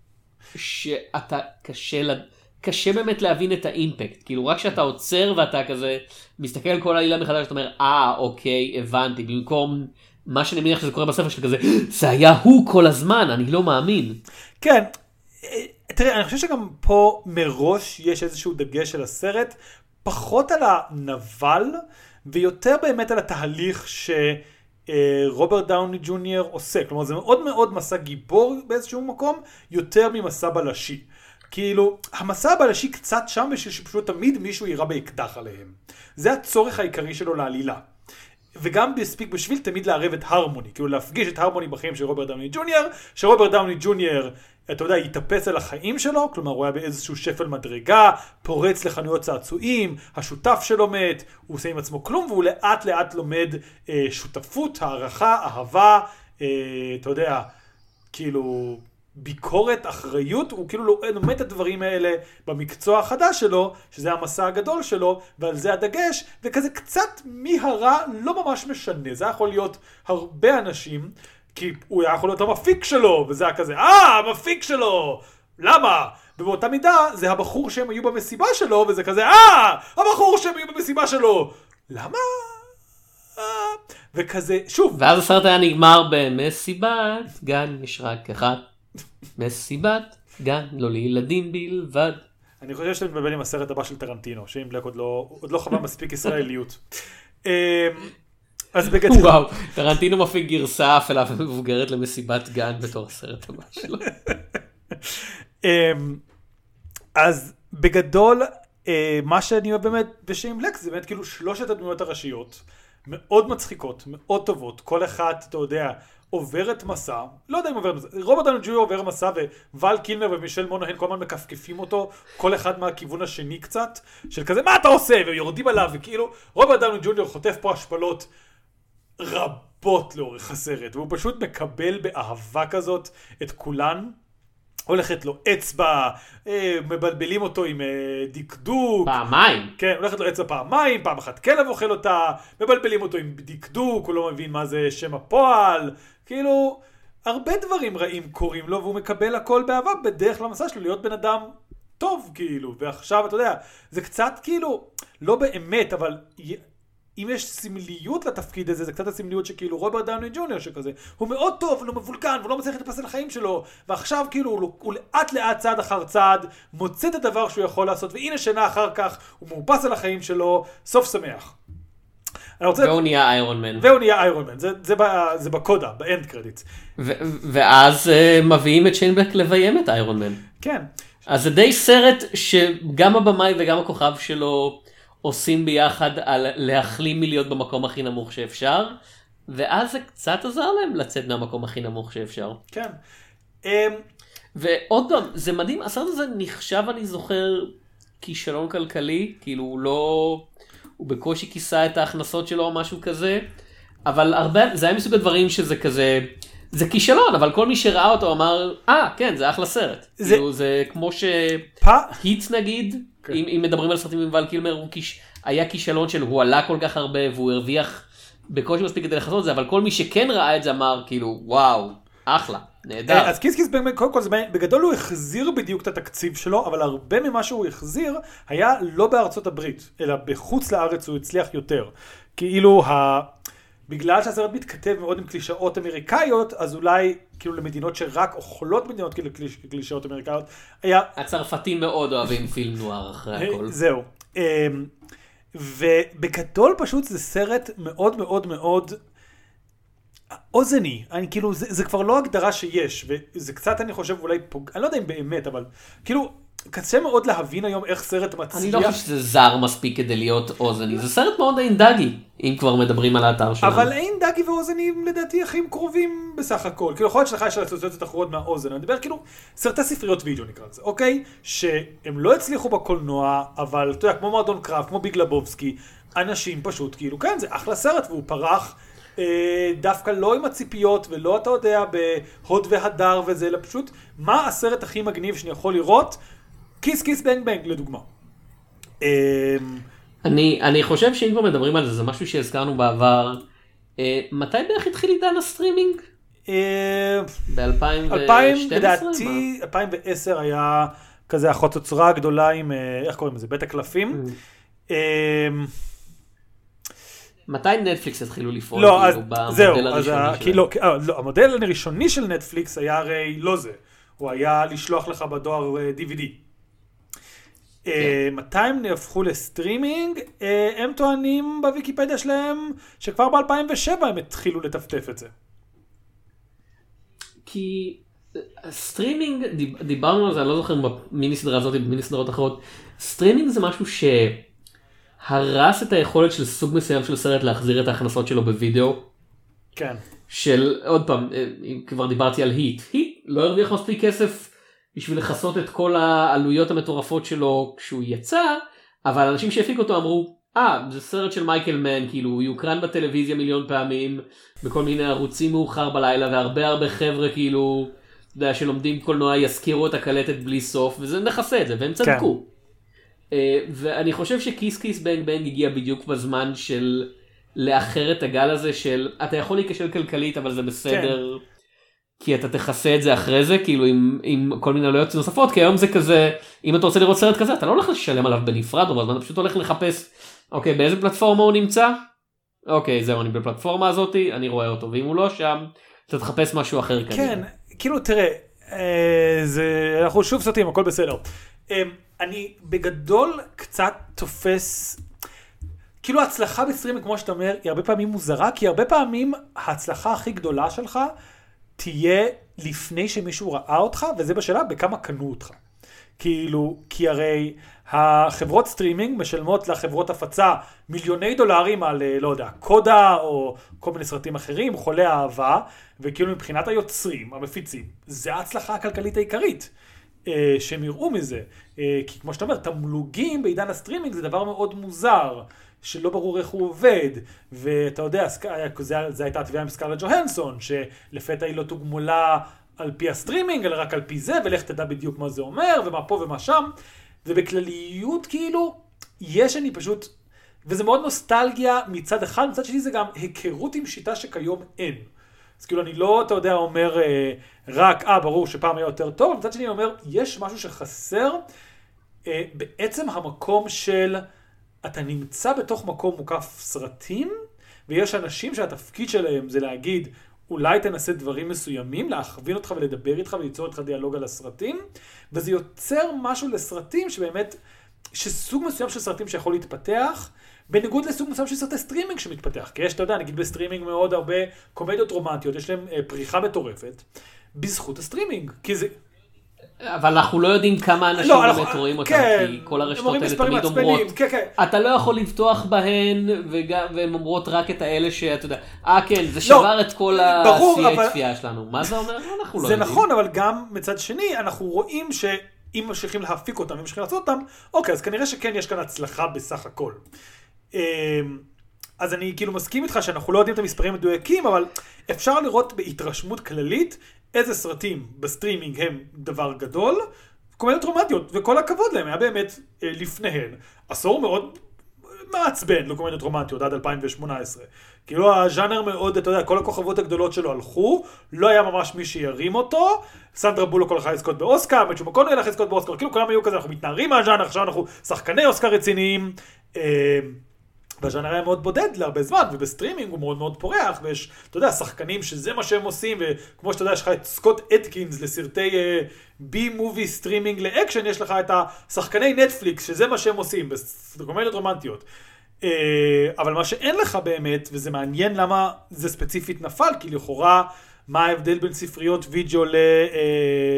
שאתה קשה, לד- קשה באמת להבין את האימפקט, כאילו רק כשאתה עוצר ואתה כזה מסתכל על כל העלילה מחדש, אתה אומר, אה, אוקיי, הבנתי, במקום מה שאני מניח שזה קורה בספר של כזה, זה היה הוא כל הזמן, אני לא מאמין. כן. אה, תראה, אני חושב שגם פה מראש יש איזשהו דגש של הסרט, פחות על הנבל, ויותר באמת על התהליך שרוברט דאוני ג'וניור עושה. כלומר, זה מאוד מאוד מסע גיבור באיזשהו מקום, יותר ממסע בלשי. כאילו, המסע הבלשי קצת שם בשביל שפשוט תמיד מישהו יירה באקדח עליהם. זה הצורך העיקרי שלו לעלילה. וגם הספיק בשביל תמיד לערב את הרמוני, כאילו להפגיש את הרמוני בחיים של רוברט דאוני ג'וניור, שרוברט דאוני ג'וניור, אתה יודע, יתאפס על החיים שלו, כלומר הוא היה באיזשהו שפל מדרגה, פורץ לחנויות צעצועים, השותף שלו מת, הוא עושה עם עצמו כלום, והוא לאט לאט לומד אה, שותפות, הערכה, אהבה, אה, אתה יודע, כאילו ביקורת, אחריות, הוא כאילו לא- לומד את הדברים האלה במקצוע החדש שלו, שזה המסע הגדול שלו, ועל זה הדגש, וכזה קצת מי הרע לא ממש משנה, זה יכול להיות הרבה אנשים, כי הוא היה יכול להיות המפיק שלו, וזה היה כזה, אה, המפיק שלו, למה? ובאותה מידה, זה הבחור שהם היו במסיבה שלו, וזה כזה, אה, הבחור שהם היו במסיבה שלו, למה? וכזה, שוב, ואז הסרט היה נגמר במסיבת גן יש רק אחד. מסיבת גן לא לילדים בלבד. אני חושב שאתה מתבלבל עם הסרט הבא של טרנטינו, שאם בלק עוד לא, עוד לא חווה מספיק ישראליות. אמ, אז בגדול, וואו, טרנטינו מפיק גרסה אפלה ומבוגרת למסיבת גן בתור הסרט הבא שלו. אמ, אז בגדול, אה, מה שאני אוהב באמת בשיים בלק זה באמת כאילו שלושת הדמויות הראשיות, מאוד מצחיקות, מאוד טובות, כל אחת, אתה יודע, עוברת מסע, לא יודע אם עוברת מסע, רוברט דאוני ג'וניור עובר מסע וואל קילמר ומישל מונהן כל הזמן מכפכפים אותו, כל אחד מהכיוון השני קצת, של כזה מה אתה עושה, ויורדים עליו, וכאילו רוברט דאוני ג'וניור חוטף פה השפלות רבות לאורך הסרט, והוא פשוט מקבל באהבה כזאת את כולן. הולכת לו אצבע, אה, מבלבלים אותו עם אה, דקדוק. פעמיים. כן, הולכת לו אצבע פעמיים, פעם אחת כלב אוכל אותה, מבלבלים אותו עם דקדוק, הוא לא מבין מה זה שם הפועל, כאילו, הרבה דברים רעים קורים לו, והוא מקבל הכל באהבה בדרך למסע שלו להיות בן אדם טוב, כאילו, ועכשיו, אתה יודע, זה קצת כאילו, לא באמת, אבל אם יש סמליות לתפקיד הזה, זה קצת הסמליות שכאילו רוברט דאוני ג'וניור שכזה, הוא מאוד טוב, הוא לא מבולגן, והוא לא מצליח להתפס על החיים שלו, ועכשיו כאילו הוא, הוא לאט לאט צעד אחר צעד, מוצא את הדבר שהוא יכול לעשות, והנה שנה אחר כך הוא מאופס על החיים שלו, סוף שמח. רוצה... והוא נהיה איירון מן. והוא נהיה איירון מן, זה, זה, ב- זה בקודה, באנד קרדיט. ואז אה, מביאים את שיינבק לביים את איירון מן. כן. אז זה די סרט שגם הבמאי וגם הכוכב שלו עושים ביחד על להחלים מלהיות במקום הכי נמוך שאפשר, ואז זה קצת עזר להם לצאת מהמקום הכי נמוך שאפשר. כן. אמ, ועוד פעם, זה מדהים, הסרט הזה נחשב, אני זוכר, כישלון כלכלי, כאילו הוא לא, הוא בקושי כיסה את ההכנסות שלו או משהו כזה, אבל הרבה, זה היה מסוג הדברים שזה כזה, זה כישלון, אבל כל מי שראה אותו אמר, אה, כן, זה אחלה סרט. זה- כאילו, זה כמו פ... שהיט נגיד, כן. אם, אם מדברים על סרטים עם ול קילמר, הוא כיש, היה כישלון של הוא עלה כל כך הרבה והוא הרוויח בקושי מספיק כדי לכסות את זה, אבל כל מי שכן ראה את זה אמר, כאילו, וואו, אחלה, נהדר. אה, אז קיס קיס קודם כל, בגדול הוא החזיר בדיוק את התקציב שלו, אבל הרבה ממה שהוא החזיר היה לא בארצות הברית, אלא בחוץ לארץ הוא הצליח יותר. כאילו, ה... בגלל שהסרט מתכתב מאוד עם קלישאות אמריקאיות, אז אולי, כאילו למדינות שרק אוכלות מדינות כאילו קליש- קלישאות אמריקאיות, היה הצרפתים מאוד אוהבים פילם נוער אחרי הכל. זהו. אמ, ובגדול פשוט זה סרט מאוד מאוד מאוד אוזני. אני כאילו, זה, זה כבר לא הגדרה שיש, וזה קצת אני חושב אולי פוג... אני לא יודע אם באמת, אבל כאילו, קשה מאוד להבין היום איך סרט מצליח. אני לא חושב שזה זר מספיק כדי להיות אוזני, זה סרט מאוד אינדגי, אם כבר מדברים על האתר שלנו. אבל אין דגי ואוזני לדעתי אחים קרובים בסך הכל. כאילו יכול להיות שלך יש אסוציאציות אחרות מהאוזן. אני מדבר כאילו סרטי ספריות וידאו נקרא לזה, אוקיי? שהם לא הצליחו בקולנוע, אבל אתה יודע, כמו מועדון קרב, כמו ביג לבובסקי, אנשים פשוט כאילו, כן, זה אחלה סרט והוא פרח. אה, דווקא לא עם הציפיות ולא אתה יודע בהוד והדר וזה, אלא פשוט מה הסרט הכי מגניב שאני יכול לראות? Kiss Kiss Bang Bang לדוגמה. אה, אני, אני חושב שאם כבר מדברים על זה, זה משהו שהזכרנו בעבר. אה, מתי בערך התחיל עידן הסטרימינג? אה, ב-2012? 2000, לדעתי, 2010 היה כזה החוצוצרה הגדולה עם, אה, איך קוראים לזה? בית הקלפים. Mm. אה, מתי נטפליקס התחילו לפעול? לא, אז כאילו, זהו, אז הראשוני כי שלהם? לא, המודל הראשוני של נטפליקס היה הרי לא זה, הוא היה לשלוח לך בדואר DVD. אה, מתי הם נהפכו לסטרימינג? אה, הם טוענים בוויקיפדיה שלהם שכבר ב-2007 הם התחילו לטפטף את זה. כי אה, סטרימינג, דיב- דיברנו על זה, אני לא זוכר במיני סדרה הזאת, במיני סדרות אחרות, סטרימינג זה משהו שהרס את היכולת של סוג מסוים של סרט להחזיר את ההכנסות שלו בווידאו. כן. של עוד פעם אם כבר דיברתי על היט היט לא הרוויח מספיק כסף בשביל לכסות את כל העלויות המטורפות שלו כשהוא יצא אבל אנשים שהפיקו אותו אמרו אה זה סרט של מייקל מן כאילו הוא יוקרן בטלוויזיה מיליון פעמים בכל מיני ערוצים מאוחר בלילה והרבה הרבה חבר'ה כאילו אתה יודע, שלומדים קולנוע יזכירו את הקלטת בלי סוף וזה נכסה את זה והם צדקו. אה, ואני חושב שכיס כיס בנג בנג הגיע בדיוק בזמן של לאחר את הגל הזה של אתה יכול להיכשל כלכלית אבל זה בסדר כי אתה תכסה את זה אחרי זה כאילו עם, עם כל מיני עלויות נוספות כי היום זה כזה אם אתה רוצה לראות סרט כזה אתה לא הולך לשלם עליו בנפרד אבל אתה פשוט הולך לחפש אוקיי באיזה פלטפורמה הוא נמצא אוקיי זהו אני בפלטפורמה הזאתי אני רואה אותו ואם הוא לא שם אתה תחפש משהו אחר כנראה. כן, כאילו תראה, אה, זה, אנחנו שוב סוטים, הכל בסדר. אה, אני בגדול קצת תופס, כאילו ההצלחה בסטרימינג, כמו שאתה אומר, היא הרבה פעמים מוזרה, כי הרבה פעמים ההצלחה הכי גדולה שלך תהיה לפני שמישהו ראה אותך, וזה בשאלה בכמה קנו אותך. כאילו, כי הרי החברות סטרימינג משלמות לחברות הפצה מיליוני דולרים על, אה, לא יודע, קודה או כל מיני סרטים אחרים, חולי אהבה, וכאילו מבחינת היוצרים, המפיצים, זה ההצלחה הכלכלית העיקרית. אה, שהם יראו מזה. אה, כי כמו שאתה אומר, תמלוגים בעידן הסטרימינג זה דבר מאוד מוזר, שלא ברור איך הוא עובד. ואתה יודע, זה הייתה התביעה עם סקרלט ג'והנסון, שלפתע היא לא תוגמלה על פי הסטרימינג, אלא רק על פי זה, ולך תדע בדיוק מה זה אומר, ומה פה ומה שם. ובכלליות, כאילו, יש אני פשוט... וזה מאוד נוסטלגיה מצד אחד, מצד שני זה גם היכרות עם שיטה שכיום אין. אז כאילו אני לא, אתה יודע, אומר אה, רק, אה, ברור שפעם היה יותר טוב, מצד שני אני אומר, יש משהו שחסר, אה, בעצם המקום של, אתה נמצא בתוך מקום מוקף סרטים, ויש אנשים שהתפקיד שלהם זה להגיד, אולי תנסה דברים מסוימים, להכווין אותך ולדבר איתך וליצור איתך דיאלוג על הסרטים, וזה יוצר משהו לסרטים שבאמת, שסוג מסוים של סרטים שיכול להתפתח, בניגוד לסוג מסוים של סרטי סטרימינג שמתפתח. כי יש, אתה יודע, נגיד בסטרימינג מאוד הרבה קומדיות רומנטיות, יש להם אה, פריחה מטורפת, בזכות הסטרימינג. כי זה... אבל אנחנו לא יודעים כמה אנשים לא, באמת אנחנו- רואים אותם, כן, כי כל הרשתות האלה תמיד מעצבנים, אומרות, כן, כן. אתה לא יכול לבטוח בהן, וגם, והן אומרות רק את האלה שאתה יודע, אה כן, זה שבר את כל שיאי ה- אבל- צפייה שלנו, מה זה אומר? אנחנו לא זה יודעים. נכון, אבל גם מצד שני, אנחנו רואים שאם ממשיכים להפיק אותם, אם ממשיכים לעשות אותם, אוקיי, אז כנראה שכן יש כאן הצלחה בסך הכל. אמ, אז אני כאילו מסכים איתך שאנחנו לא יודעים את המספרים המדויקים, אבל אפשר לראות בהתרשמות כללית איזה סרטים בסטרימינג הם דבר גדול, קומדיות רומנטיות, וכל הכבוד להם, היה באמת אה, לפניהן עשור מאוד מעצבן לקומדיות רומנטיות עד 2018. כאילו הז'אנר מאוד, אתה יודע, כל הכוכבות הגדולות שלו הלכו, לא היה ממש מי שירים אותו, סנדרה בולוק הלכה לזכות באוסקר, מת'יו מקונוהיי הלך לזכות באוסקר, כאילו כולם היו כזה, אנחנו מתנערים מהז'אנר, עכשיו אנחנו שחקני אוסקר רציניים. אה, והז'אנר היה מאוד בודד להרבה זמן, ובסטרימינג הוא מאוד מאוד פורח, ויש, אתה יודע, שחקנים שזה מה שהם עושים, וכמו שאתה יודע, יש לך את סקוט אטקינס לסרטי B movie סטרימינג לאקשן, יש לך את השחקני נטפליקס, שזה מה שהם עושים, בקומדיות רומנטיות. אה, אבל מה שאין לך באמת, וזה מעניין למה זה ספציפית נפל, כי לכאורה, מה ההבדל בין ספריות וידאו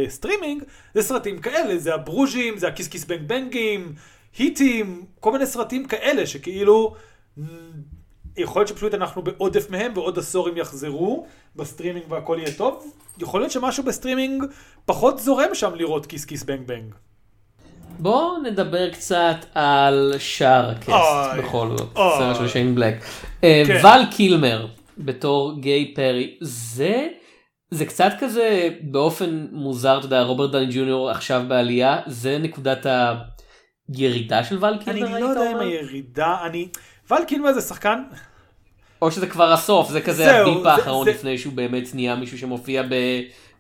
לסטרימינג, זה סרטים כאלה, זה הברוז'ים, זה הקיס קיס בנג בנגים, heat-ים, כל מיני סרטים כאלה, שכאילו, יכול להיות שפשוט אנחנו בעודף מהם, ועוד עשור הם יחזרו בסטרימינג והכל יהיה טוב. יכול להיות שמשהו בסטרימינג פחות זורם שם לראות קיס קיס בנג בנג. בואו נדבר קצת על Charade, אוי, בכל זאת. סרט של שיין בלק. אה. ול קילמר בתור גיי פרי, זה, זה קצת כזה באופן מוזר, אתה יודע, רוברט דאוני ג'וניור עכשיו בעלייה, זה נקודת הירידה של ול אני קילמר, לא היית יודע אם אומר? הירידה, אני... ואל קילמר זה שחקן, או שזה כבר הסוף, זה כזה זהו, הביפ האחרון זה- לפני שהוא באמת נהיה מישהו שמופיע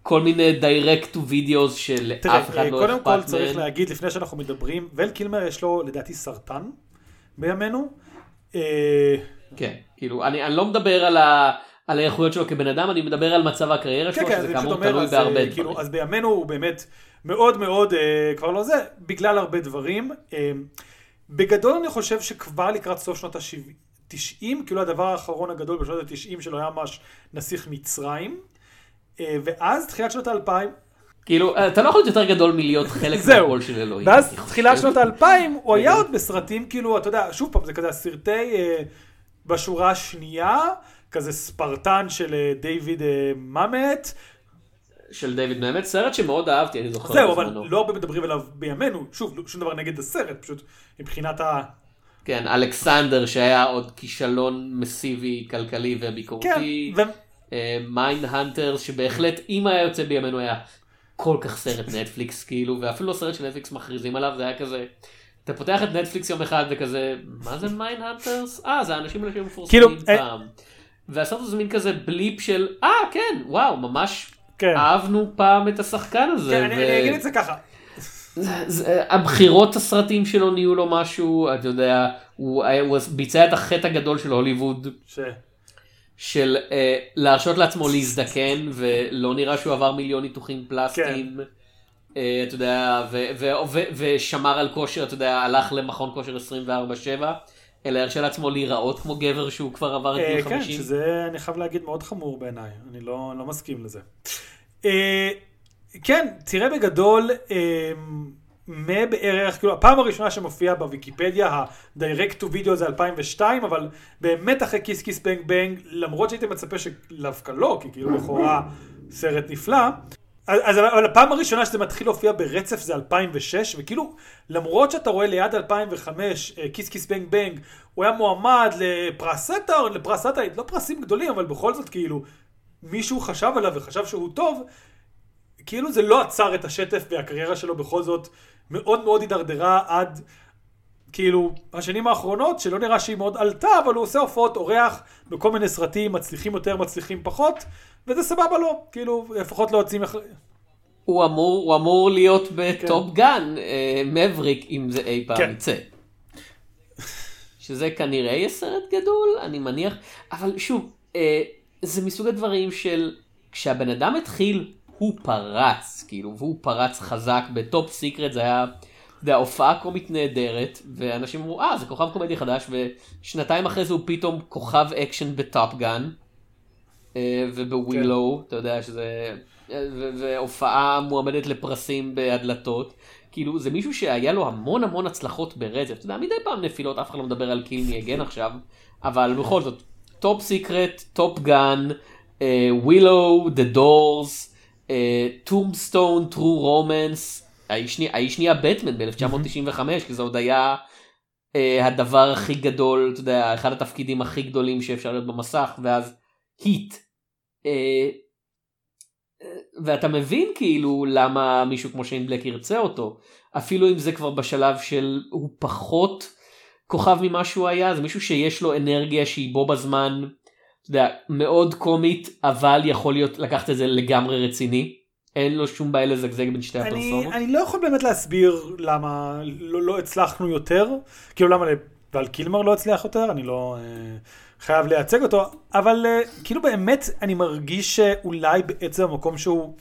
בכל מיני direct to videos של תראה, אף אחד לא קודם כל אכפת צריך מהם. להגיד, לפני שאנחנו מדברים, ול קילמר יש לו לדעתי סרטן בימינו. אה, כן, כאילו, אני, אני לא מדבר על, ה, על האיכויות שלו כבן אדם, אני מדבר על מצב הקריירה כן, שלו, כן, שזה כאמור תלוי בהרבה אה, דברים. כאילו, אז בימינו הוא באמת מאוד מאוד, אה, כבר לא זה, בגלל הרבה דברים. אה, בגדול אני חושב שכבר לקראת סוף שנות ה-90, כאילו הדבר האחרון הגדול בשנות ה-90 שלו היה ממש נסיך מצרים. אה, ואז תחילת שנות האלפיים, כאילו, אתה לא יכול להיות יותר גדול מלהיות חלק. מהקול של אלוהים. ואז. תחילת שנות האלפיים הוא היה. עוד בסרטים כאילו אתה יודע שוב פעם זה כזה הסרטי אה, בשורה השנייה כזה ספרטן של אה, דיוויד אה, ממט של דיוויד באמת, סרט שמאוד אהבתי, אני זוכר. זהו אבל. לא הרבה מדברים עליו בימינו שוב לא- שום דבר נגד הסרט פשוט מבחינת ה... כן, אלכסנדר שהיה עוד כישלון מסיבי, כלכלי כן וביקורתי. ו- מיינדהאנטרס שבהחלט אם היה יוצא בימינו היה כל כך סרט נטפליקס כאילו ואפילו לא סרט שנטפליקס מכריזים עליו זה היה כזה. אתה פותח את נטפליקס יום אחד וכזה מה זה מיינדהאנטרס? אה זה האנשים האלה שמפורסמים כאילו, אה- פעם. והסרט הזה מין כזה blip של אה כן וואו ממש כן. אהבנו פעם את השחקן הזה. כן, אני ו- אני אגיד את זה ככה הבחירות הסרטים שלו נהיו לו משהו, אתה יודע, הוא הוא ביצע את החטא הגדול של הוליווד. ש... של אה, להרשות לעצמו להזדקן ולא נראה שהוא עבר מיליון ניתוחים פלסטיים. אה, אתה יודע, ו- ו- ו- ושמר על כושר, אתה יודע, הלך למכון כושר 24/7, אלא הרשה לעצמו להיראות כמו גבר שהוא כבר עבר את אה, גיל כן, 50. שזה, אני חייב להגיד, מאוד חמור בעיניי, אני לא, לא מסכים לזה. אה, כן, תראה בגדול, אה, מבערך, כאילו, הפעם הראשונה שמופיע בוויקיפדיה, ה-direct to video זה 2002, אבל באמת אחרי כיס כיס בנג בנג, למרות שהייתי מצפה שדווקא לא, כי כאילו לכאורה סרט נפלא, אז, אבל הפעם הראשונה שזה מתחיל להופיע ברצף זה 2006, וכאילו, למרות שאתה רואה ליד 2005, אה, כיס כיס בנג בנג, הוא היה מועמד לפרס סטאר, לפרס סטאר, לא פרסים גדולים, אבל בכל זאת כאילו, מישהו חשב עליו וחשב שהוא טוב, כאילו זה לא עצר את השטף והקריירה שלו בכל זאת מאוד מאוד הידרדרה עד כאילו השנים האחרונות שלא נראה שהיא מאוד עלתה אבל הוא עושה הופעות אורח בכל מיני סרטים מצליחים יותר מצליחים פחות וזה סבבה לו כאילו לפחות לא יוצאים אח... הוא אמור, הוא אמור להיות בטופ גן, אה, מבריק, אם זה אי פעם כן. יצא. שזה כנראה יהיה סרט גדול, אני מניח, אבל שוב, אה, זה מסוג הדברים של כשהבן אדם התחיל, הוא פרץ, כאילו, והוא פרץ חזק בטופ סיקרט, זה היה, אתה יודע, הופעה קומית נהדרת, ואנשים אמרו, אה, זה כוכב קומדי חדש, ושנתיים אחרי זה הוא פתאום כוכב אקשן בטופ גן. אה, ובווילו, אתה יודע שזה, אה, והופעה מועמדת לפרסים בהדלתות. כאילו זה מישהו שהיה לו המון המון הצלחות ברצף, אתה יודע, מדי פעם נפילות, אף אחד לא מדבר על קיל מי אגיין עכשיו, אבל בכל זאת, טופ סיקרט, טופ גן, ווילו, דה דורס, טומסטון, טרו רומנס, האיש נהיה בטמן ב-1995, כי זה עוד היה אה, הדבר הכי גדול, אתה יודע, אחד התפקידים הכי גדולים שאפשר להיות במסך, ואז היט. אה, ואתה מבין כאילו למה מישהו כמו שיין בלק ירצה אותו, אפילו אם זה כבר בשלב של הוא פחות כוכב ממה שהוא היה, זה מישהו שיש לו אנרגיה שהיא בו בזמן, אתה יודע, מאוד קומית, אבל יכול להיות לקחת את זה לגמרי רציני. אין לו שום בעיה לזגזג בין שתי אני, הפרסומות. אני לא יכול באמת להסביר למה לא, לא הצלחנו יותר. כאילו למה ועל קילמר לא הצליח יותר? אני לא אה, חייב לייצג אותו. אבל אה, כאילו באמת אני מרגיש שאולי בעצם המקום שהוא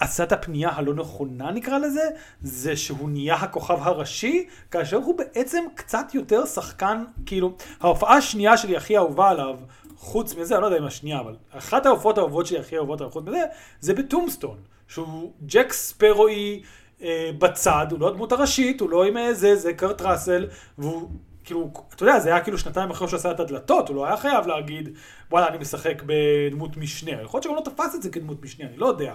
עשה את הפנייה הלא נכונה נקרא לזה זה שהוא נהיה הכוכב הראשי כאשר הוא בעצם קצת יותר שחקן. כאילו ההופעה השנייה שלי הכי אהובה עליו חוץ מזה, אני לא יודע אם השנייה, אבל אחת ההופעות האהובות שלי הכי אהובות עליו חוץ מזה, זה בטומסטון, שהוא ג'ק ספרואי אה, בצד, הוא לא הדמות הראשית, הוא לא עם אה, זה, קרט ראסל, והוא כאילו, אתה יודע, זה היה כאילו שנתיים אחרי שהוא עשה את הדלתות, הוא לא היה חייב להגיד, וואלה, אני משחק בדמות משנה. יכול להיות שגם לא תפס את זה כדמות משנה, אני לא יודע.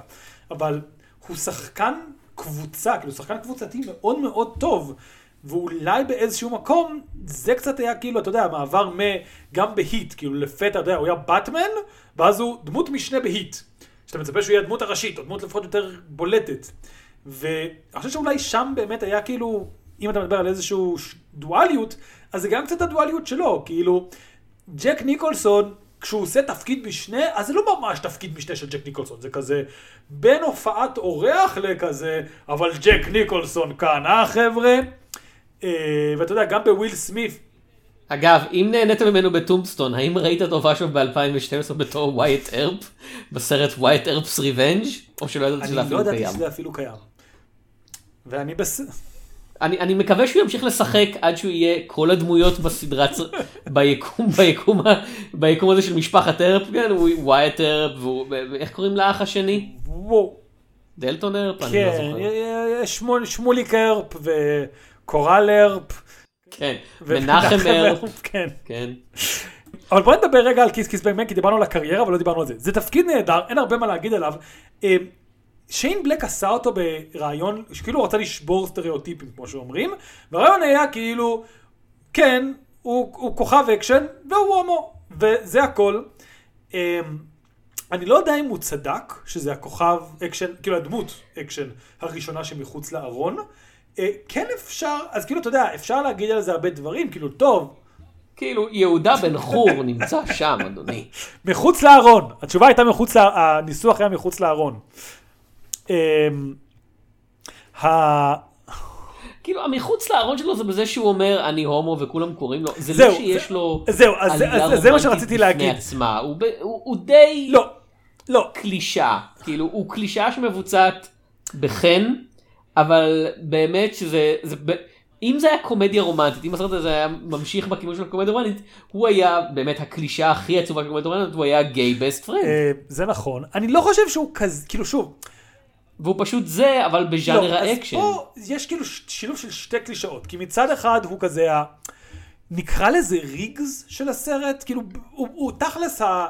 אבל הוא שחקן קבוצה, כאילו שחקן קבוצתי מאוד מאוד טוב. ואולי באיזשהו מקום, זה קצת היה כאילו, אתה יודע, המעבר גם בהיט, כאילו לפתע, אתה יודע, הוא היה באטמן, ואז הוא דמות משנה בהיט. שאתה מצפה שהוא יהיה הדמות הראשית, או דמות לפחות יותר בולטת. ואני חושב שאולי שם באמת היה כאילו, אם אתה מדבר על איזשהו דואליות, אז זה גם קצת הדואליות שלו, כאילו, ג'ק ניקולסון, כשהוא עושה תפקיד משנה, אז זה לא ממש תפקיד משנה של ג'ק ניקולסון, זה כזה בין הופעת אורח לכזה, אבל ג'ק ניקולסון כאן, אה חבר'ה? אה, ואתה יודע, גם בוויל סמית, אגב, אם נהנית ממנו בטומסטון, האם ראית את ההופעה שלו ב-2012 בתור וויאט ארפ, בסרט וויאט ארפס ריבנג', או שלא ידעת אני שזה לא אפילו ידעתי קיים? שזה אפילו קיים. ואני בס... אני, אני מקווה שהוא ימשיך לשחק עד שהוא יהיה כל הדמויות בסדרה, ביקום, ביקום, ביקום הזה של משפחת ארפ, כן, הוא וויאט ארפ, והוא, איך קוראים לאח השני? וואו. דלטון ארפ? אני לא כן, שמוליק ארפ וקורל ארפ. כן, מנחם ארפ, כן. כן. אבל בוא נדבר רגע על קיס קיס בנג, כי דיברנו על הקריירה אבל לא דיברנו על זה. זה תפקיד נהדר, אין הרבה מה להגיד עליו. אה, שיין בלק עשה אותו ברעיון, שכאילו הוא רצה לשבור סטריאוטיפים כמו שאומרים, והרעיון היה כאילו, כן, הוא, הוא כוכב אקשן והוא הומו, וזה הכל. אה, אני לא יודע אם הוא צדק שזה הכוכב אקשן, כאילו הדמות אקשן הראשונה שמחוץ לארון. אה, כן אפשר, אז כאילו אתה יודע, אפשר להגיד על זה הרבה דברים, כאילו טוב, כאילו, יהודה בן חור נמצא שם, אדוני. מחוץ לארון. התשובה הייתה מחוץ, לה... הניסוח היה מחוץ לארון. אמ, ה... כאילו המחוץ לארון שלו זה בזה שהוא אומר אני הומו וכולם קוראים לו, זה זהו, לא שיש זה- לו זהו, אז אז זה מה שרציתי בפני להגיד. עצמה, הוא, הוא, הוא די לא, לא. קלישאה, כאילו הוא קלישאה שמבוצעת בחן, אבל באמת שזה, זה, אם זה היה קומדיה רומנטית, אם הסרט הזה היה ממשיך בכיוון של הקומדיה רומנטית, הוא היה באמת הקלישאה הכי עצובה של קומדיה רומנטית, הוא היה gay best friend, אה, זה נכון. אני לא חושב שהוא כזה, כאילו שוב, והוא פשוט זה, אבל בז'אנר לא, אז האקשן. פה יש כאילו שילוב של שתי קלישאות, כי מצד אחד הוא כזה ה... נקרא לזה ריגס של הסרט, כאילו הוא, הוא תכלס ה...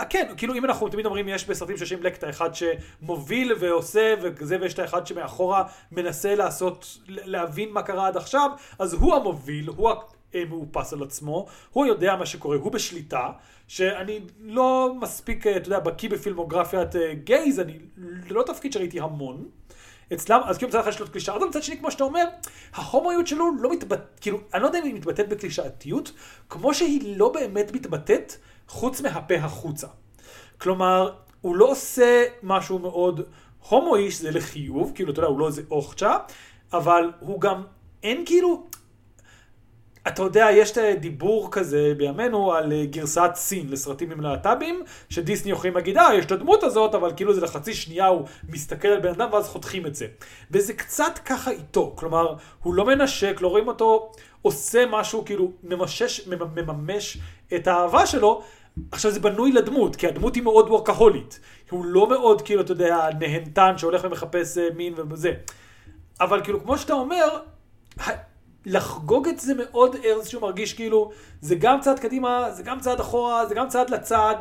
אה, כן, כאילו אם אנחנו תמיד אומרים יש בסרטים שיש עם בלק את האחד שמוביל ועושה וזה ויש את האחד שמאחורה מנסה לעשות, להבין מה קרה עד עכשיו, אז הוא המוביל, הוא המאופס על עצמו, הוא יודע מה שקורה, הוא בשליטה, שאני לא מספיק, אה, אתה יודע, בקיא בפילמוגרפיית אה, גייז, אני, זה לא תפקיד שראיתי המון. אצלם, אז כאילו מצד אחד יש לו קלישאה, אבל מצד שני, כמו שאתה אומר, ההומואיות שלו לא מתבטאת, כאילו, אני לא יודע אם היא מתבטאת בקלישאתיות, כמו שהיא לא באמת מתבטאת חוץ מהפה החוצה. כלומר, הוא לא עושה משהו מאוד הומואי, שזה לחיוב, כאילו, אתה יודע, הוא לא איזה אוכצ'ה, אבל הוא גם, אין כאילו, אתה יודע, יש את הדיבור כזה בימינו על אה, גרסת סין לסרטים עם להט"בים, שדיסני יכולים להגיד, אה, יש את הדמות הזאת, אבל כאילו זה לחצי שנייה הוא מסתכל על בן אדם ואז חותכים את זה. וזה קצת ככה איתו, כלומר, הוא לא מנשק, לא רואים אותו עושה משהו, כאילו, ממשש, ממ- מממש את האהבה שלו. עכשיו זה בנוי לדמות, כי הדמות היא מאוד וורקהולית. הוא לא מאוד, כאילו, אתה יודע, נהנתן שהולך ומחפש אה, מין וזה. אבל כאילו, כמו שאתה אומר, לחגוג את זה מאוד איכשהו מרגיש כאילו, זה גם צעד קדימה, זה גם צעד אחורה, זה גם צעד לצד,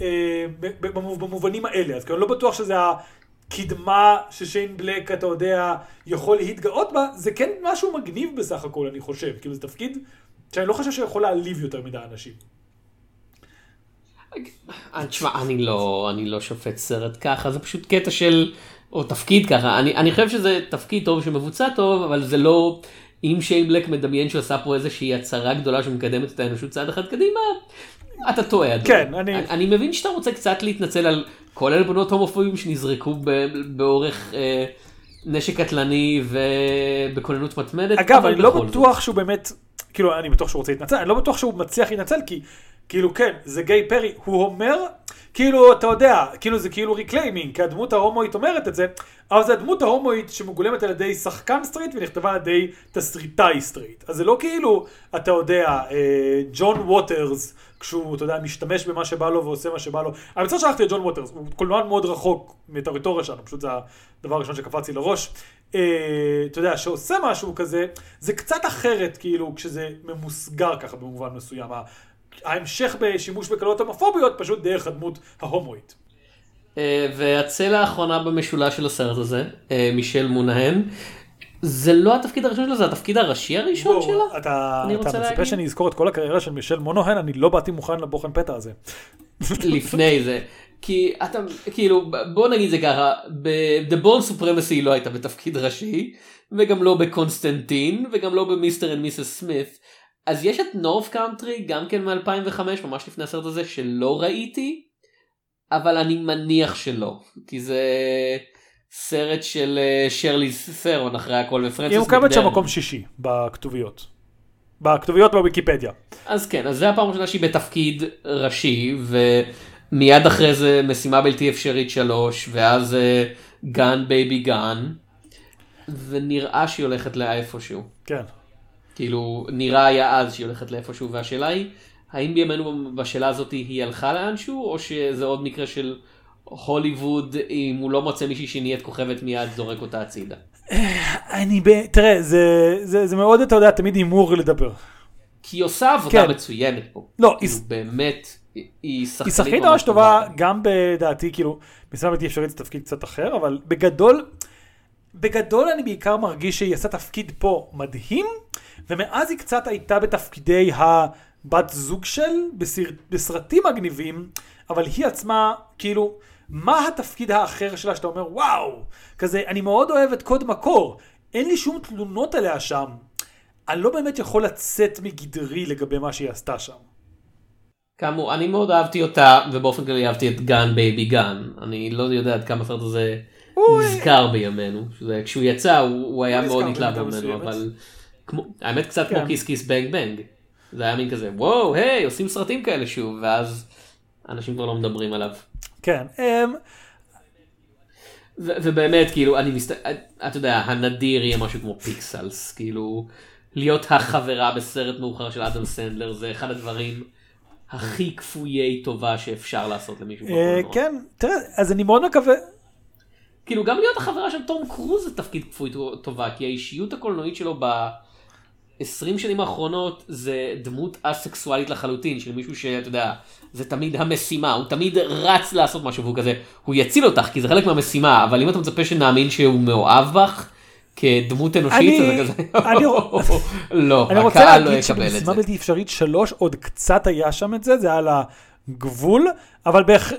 אה, במובנים האלה. אז כאילו, לא בטוח שזה הקדמה ששיין בלק, אתה יודע, יכול להתגאות בה, זה כן משהו מגניב בסך הכל, אני חושב. כאילו, זה תפקיד שאני לא חושב שיכול להעליב יותר מדי אנשים. אה, תשמע, אני לא, אני לא שופט סרט ככה, זה פשוט קטע של, או תפקיד ככה, אני, אני חושב שזה תפקיד טוב שמבוצע טוב, אבל זה לא, אם שיין בלק מדמיין שהוא עשה פה איזושהי הצהרה גדולה שמקדמת את האנושות צעד אחד קדימה, אתה טועה. אדוני. כן, אני- אני, אני מבין שאתה רוצה קצת להתנצל על כל העלבונות הומופובים שנזרקו ב, באורך אה, נשק קטלני ובכוננות מתמדת. אגב, אני לא בכל זאת. בטוח שהוא באמת, כאילו, אני בטוח שהוא רוצה להתנצל, אני לא בטוח שהוא מצליח להתנצל, כי, כאילו, כן, זה גיי פרי, הוא אומר, כאילו, אתה יודע, כאילו זה כאילו reclaiming, כי הדמות ההומואית אומרת את זה, אבל זה הדמות ההומואית שמגולמת על ידי שחקן סטריט ונכתבה על ידי תסריטאי סטריט. אז זה לא כאילו, אתה יודע, אה, ג'ון ווטרס, כשהוא, אתה יודע, משתמש במה שבא לו ועושה מה שבא לו. אני מצטער שלפתי את ג'ון ווטרס, הוא קולנוען מאוד רחוק מהטריטוריה שלנו, פשוט זה הדבר הראשון שקפץ לי לראש. אה, אתה יודע, שעושה משהו כזה, זה קצת אחרת, כאילו, כשזה ממוסגר ככה במובן מסוים. ההמשך בשימוש בקלות הומופוביות, פשוט דרך הדמות ההומואית. אה, והצלע האחרונה במשולש של הסרט הזה, אה, מישל מונהן, זה לא התפקיד הראשון שלה, זה התפקיד הראשי הראשון בואו, שלה? אתה, אתה מצפה להגיד. שאני אזכור את כל הקריירה של מישל מונוהן, אני לא באתי מוכן לבוחן פתע הזה. לפני זה. כי אתה, כאילו, בוא נגיד זה ככה, ב-The Bourne Supremacy היא לא הייתה בתפקיד ראשי, וגם לא בקונסטנטין, וגם לא ב-Mr. and Mrs. Smith. אז יש את North Country, גם כן מ-2005, ממש לפני הסרט הזה, שלא ראיתי, אבל אני מניח שלא, כי זה סרט של אה, שרליז ת'רון אחרי הכל ופרנסיס היא ממוקמת שם. מקום שישי בכתוביות. בכתוביות בוויקיפדיה. אז כן, אז זה הפעם הראשונה שהיא בתפקיד ראשי, ומיד אחרי זה משימה בלתי אפשרית שלוש, ואז Gone Baby Gone, ונראה שהיא הולכת לאיפשהו. כן. כאילו, נראה היה אז שהיא הולכת לאיפשהו, והשאלה היא, האם בימינו בשאלה הזאת היא הלכה לאנשהו, או שזה עוד מקרה של הוליווד, אם הוא לא מוצא מישהי שנהיית כוכבת מיד זורק אותה הצידה. אני ב... תראה, זה, זה, זה מאוד, אתה יודע, תמיד הימור לדבר. כי היא עושה עבודה כן. מצוינת פה. לא, כאילו, היא- באמת, היא- שחקנית היא שחקנית ממש טובה, גם בדעתי, כאילו, משימה בלתי אפשרית זה תפקיד קצת אחר, אבל בגדול, בגדול אני בעיקר מרגיש שהיא עשה תפקיד פה מדהים, ומאז היא קצת הייתה בתפקידי הבת זוג של, בסר, בסרטים מגניבים, אבל היא עצמה, כאילו, מה התפקיד האחר שלה שאתה אומר, וואו, כזה, אני מאוד אוהב את קוד מקור, אין לי שום תלונות עליה שם. אני לא באמת יכול לצאת מגדרי לגבי מה שהיא עשתה שם. כאמור, אני מאוד אהבתי אותה, ובאופן כללי אהבתי את Gone Baby Gone. אני לא יודע עד כמה הסרט הזה נזכר בימינו. כשהוא יצא הוא הוא היה הוא מאוד התלהבו ממנו. אבל כמו- האמת קצת כן. כמו Kiss Kiss Bang Bang. זה היה מין כזה וואו היי עושים סרטים כאלה שוב ואז אנשים כבר לא מדברים עליו. כן. אמ, ו- ובאמת כאילו אני מסת... אתה יודע הנדיר יהיה משהו כמו Pixels כאילו להיות החברה בסרט מאוחר של אדם סנדלר זה אחד הדברים הכי כפויי טובה שאפשר לעשות למישהו. אה. כן, תראה, אז אני מאוד מקווה, כאילו גם להיות החברה של תום קרוז זה תפקיד כפוי טובה כי האישיות הקולנועית שלו ב-20 שנים האחרונות זה דמות אסקסואלית לחלוטין של מישהו שאתה יודע זה תמיד המשימה הוא תמיד רץ לעשות משהו והוא כזה הוא יציל אותך כי זה חלק מהמשימה אבל אם אתה מצפה שנאמין שהוא מאוהב בך כדמות אנושית אני- זה כזה אני- לא אני רוצה הקהל לא להגיד יקבל את שבמשימה זה. בלתי אפשרית שלוש עוד קצת היה שם את זה, זה היה על הגבול, אבל בהכ...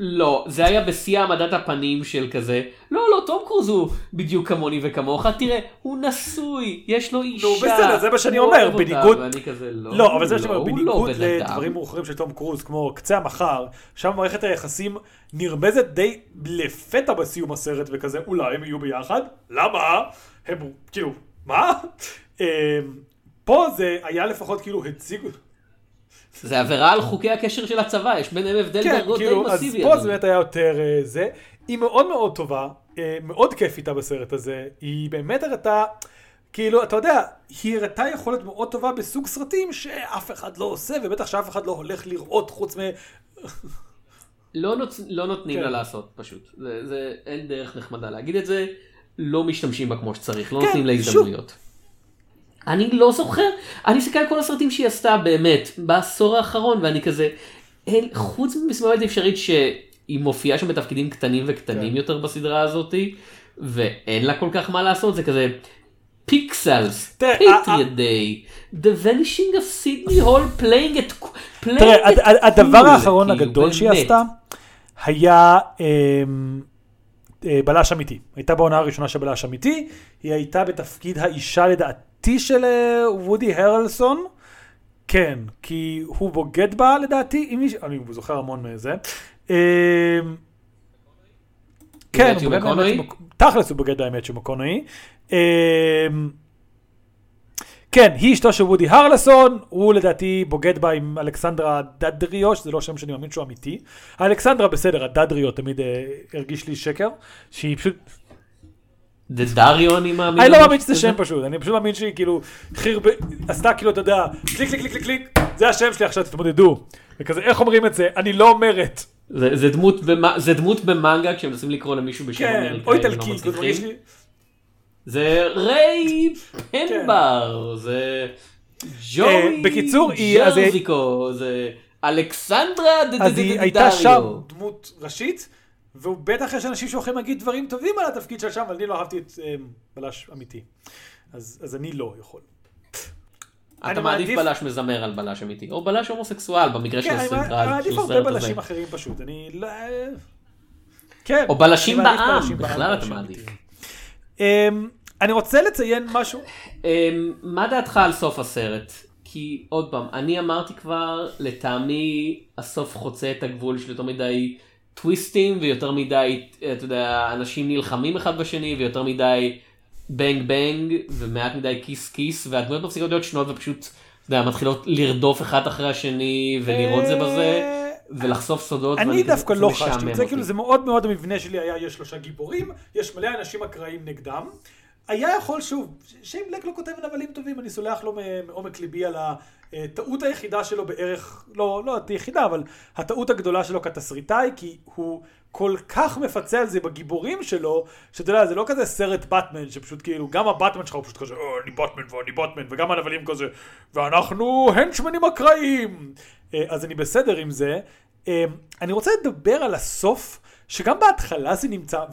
לא, זה היה בשיא העמדת הפנים של כזה, לא, לא, תום קרוז הוא בדיוק כמוני וכמוך, תראה, הוא נשוי, יש לו אישה, בסדר, זה מה שאני אומר, בניגוד- ואני כזה, לא, לא, אבל זה מה שאני לא, אומר, הוא לא בניגוד בן אדם." לדברים מאוחרים של תום קרוז, כמו קצה המחר, שם מערכת היחסים נרמזת די לפתע בסיום הסרט, וכזה, אולי הם יהיו ביחד? למה? הם, כאילו, מה? אמ, פה זה היה לפחות כאילו הציגו, זה עבירה על חוקי הקשר של הצבא, יש ביניהם הבדל כן, דרגות די כאילו, אז מסיבי. פה זה. באמת היה יותר אה, זה. היא מאוד מאוד טובה, אה, מאוד כיף איתה בסרט הזה. היא באמת הראתה, כאילו, אתה יודע, היא הראתה יכולת מאוד טובה בסוג סרטים שאף אחד לא עושה, ובטח שאף אחד לא הולך לראות חוץ מ... לא, נוצ... לא נותנים כן. לה לעשות פשוט, זה, זה אין דרך נחמדה להגיד את זה, לא משתמשים בה כמו שצריך, לא כן, נותנים לה שוב. אני לא זוכר, אני מסתכל על כל הסרטים שהיא עשתה באמת בעשור האחרון ואני כזה, חוץ בלתי אפשרית שהיא מופיעה שם בתפקידים קטנים וקטנים כן. יותר בסדרה הזאתי, ואין לה כל כך מה לעשות, זה כזה פיקסלס, פטריוט דיי, The Vanishing of Sydney Hall playing את, playing תראה, הדבר האחרון כאילו, הגדול שהיא. עשתה, היה אמ, אה, בלש אמיתי. הייתה בעונה הראשונה של בלש אמיתי, היא הייתה בתפקיד האישה לדעתי של אה, וודי הרלסון. כן, כי הוא בוגד בה לדעתי, אם מישהו, אני זוכר המון מזה. אמ, כן, הוא בוגד תכלס הוא בוגד האמת של מקונאי. אמ, כן, היא אשתו של וודי הרלסון, הוא לדעתי בוגד בה עם אלכסנדרה דדריו, שזה לא שם שאני מאמין שהוא אמיתי. אלכסנדרה בסדר, הדדריו תמיד אה, הרגיש לי שקר, שהיא פשוט, זה דריו אני מאמין. אני לא מאמין שזה? שם פשוט, אני פשוט מאמין שהיא כאילו חרב... עשתה כאילו, אתה יודע, קליק קליק קליק קליק זה השם שלי עכשיו תתמודדו. וכזה, איך אומרים את זה? אני לא אומרת. זה, זה, דמות במ... זה דמות במנגה כשהם מנסים לקרוא למישהו בשם כן, אמריקאי. או הם לא איטלקי. זה מרגיש לי... זה ריי פנבר, זה ג'וי אה, היא- ג'רזיקו, זה אלכסנדרה אז היא הייתה שם. דמות ראשית, והוא בטח יש אנשים שיכולים להגיד דברים טובים על התפקיד שלה שם, אבל אני לא אהבתי את אה, בלש אמיתי. אז אז אני לא יכול. אתה מעדיף בלש מזמר על בלש אמיתי, או בלש הומוסקסואל במקרה של כן, אני מעדיף של הרבה הסרט הזה. בלשים אחרים פשוט, אני לא... כן. או בלשים בעם, בכלל אתה מעדיף. אמ, אני רוצה לציין משהו, אמ, מה דעתך על סוף הסרט? כי עוד פעם, אני אמרתי כבר, לטעמי הסוף חוצה את הגבול של יותר מדי טוויסטים ויותר מדי, אתה יודע, אנשים נלחמים אחד בשני ויותר מדי בנג בנג ומעט מדי כיס כיס והדמויות מפסיקות להיות שונות ופשוט, אתה יודע, מתחילות לרדוף אחד אחרי השני ולראות זה בזה אה, ולחסוף סודות. אני דווקא לא חשתי את זה. כאילו זה מאוד מאוד המבנה שלי היה, יש שלושה גיבורים, יש מלא אנשים אקראיים נגדם. היה יכול, שוב, שיין בלק לא כותב נבלים טובים, אני סולח לו מעומק ליבי על הטעות היחידה שלו בערך, לא, לא היחידה, אבל הטעות הגדולה שלו כתסריטאי, כי הוא כל כך מפצה על זה בגיבורים שלו, שאתה יודע, זה לא כזה סרט באטמן, שפשוט כאילו, גם הבטמן שלך הוא פשוט כזה, "אה, אני באטמן ואני באטמן, וגם הנבלים כזה, ואנחנו הנצ'מנים אקראיים. אה, אז אני בסדר עם זה. אה, אני רוצה לדבר על הסוף, שגם בהתחלה זה נמצא,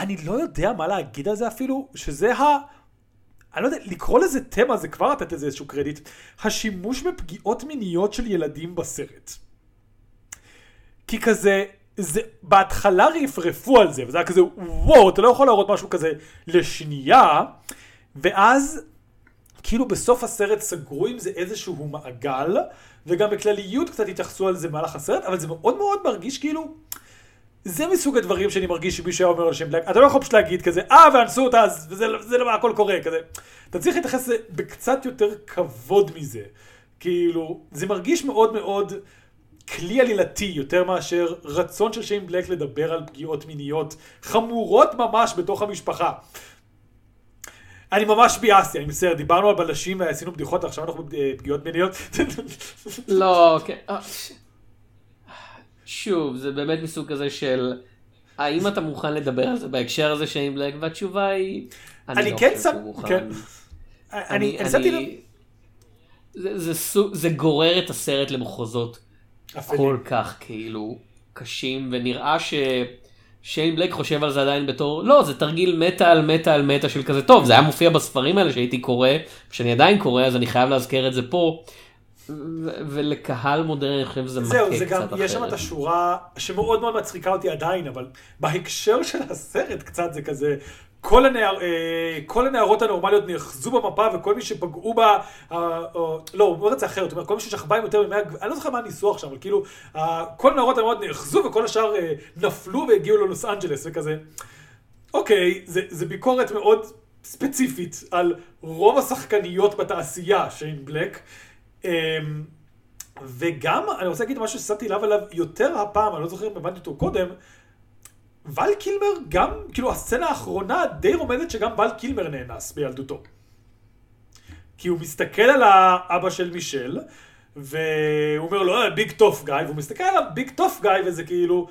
ואני לא יודע מה להגיד על זה אפילו, שזה ה... אני לא יודע, לקרוא לזה תמה זה כבר לתת לזה איזשהו קרדיט. השימוש בפגיעות מיניות של ילדים בסרט. כי כזה, זה, בהתחלה רפרפו על זה, וזה היה כזה, וואו, אתה לא יכול להראות משהו כזה לשנייה, ואז כאילו בסוף הסרט סגרו עם זה איזשהו מעגל, וגם בכלליות קצת התייחסו על זה במהלך הסרט, אבל זה מאוד מאוד מרגיש כאילו, זה מסוג הדברים שאני מרגיש שמישהו היה אומר על שם בלק, אתה לא יכול פשוט להגיד כזה, אה, ואנסו אותה, אז וזה זה למה הכל קורה, כזה. אתה צריך להתייחס לזה בקצת יותר כבוד מזה. כאילו, זה מרגיש מאוד מאוד כלי עלילתי יותר מאשר רצון של שיין בלק לדבר על פגיעות מיניות חמורות ממש בתוך המשפחה. אני ממש ביאסתי, אני מצטער, דיברנו על בלשים ועשינו בדיחות, עכשיו אנחנו בפגיעות מיניות. לא, אוקיי. ש- שוב, זה באמת מסוג כזה של, האם אתה מוכן לדבר על זה בהקשר הזה של בלק? והתשובה היא, אני לא כן חושב שהוא מוכן. כן. אני אני לב, זה, זה, סוג- זה גורר את הסרט למחוזות. כל כך כאילו קשים ונראה ששיין בלק חושב על זה עדיין בתור לא זה תרגיל מטה על מטה על מטה של כזה טוב זה היה מופיע בספרים האלה שהייתי קורא שאני עדיין קורא אז אני חייב להזכיר את זה פה. ולקהל מודרני אני חושב שזה זהו, מכה זה גם, קצת יש שם את אחרת. השורה שמאוד מאוד מצחיקה אותי עדיין, אבל בהקשר של הסרט קצת זה כזה, כל, הנער, אה, כל הנערות הנורמליות נאחזו במפה וכל מי שפגעו בה, לא, הוא אומר את זה אחרת, הוא אומר, כל מי ששכבה עם יותר ממאה, אני לא זוכר מה הניסוח שם, אבל כאילו, כל הנערות הנורמליות נאחזו וכל השאר אה, נפלו והגיעו ללוס אנג'לס וכזה. אוקיי, זה, זה ביקורת מאוד ספציפית על רוב השחקניות בתעשייה, שיין בלק. אמ, וגם, אני רוצה להגיד משהו ששמתי לב עליו יותר הפעם, אני לא זוכר אם הבנתי אותו קודם, ול קילמר גם, כאילו הסצנה האחרונה די רומזת שגם ול קילמר נאנס בילדותו. כי הוא מסתכל על האבא של מישל, והוא אומר לו, אה, ביג טוף גיא, והוא מסתכל עליו, ביג טוף גיא, וזה כאילו,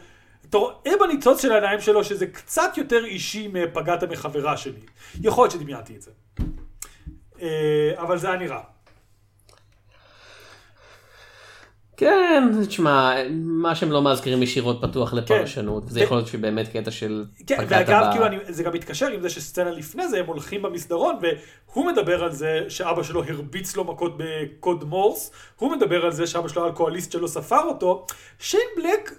אתה רואה בניצוץ של העיניים שלו שזה קצת יותר אישי מפגעת מחברה שלי. יכול להיות שדמיינתי את זה. אה, אבל זה היה נראה. כן תשמע מה שהם לא מזכירים ישירות פתוח לפרשנות זה כן. יכול להיות שבאמת קטע של כן, פגעת ואגב, ב- כאילו, אני, זה גם מתקשר עם זה שסצנה לפני זה, הם הולכים במסדרון, והוא מדבר על זה שאבא שלו הרביץ לו מכות בקוד מורס, הוא מדבר על זה שאבא שלו אלכוהוליסט שלא ספר אותו. שיין בלק,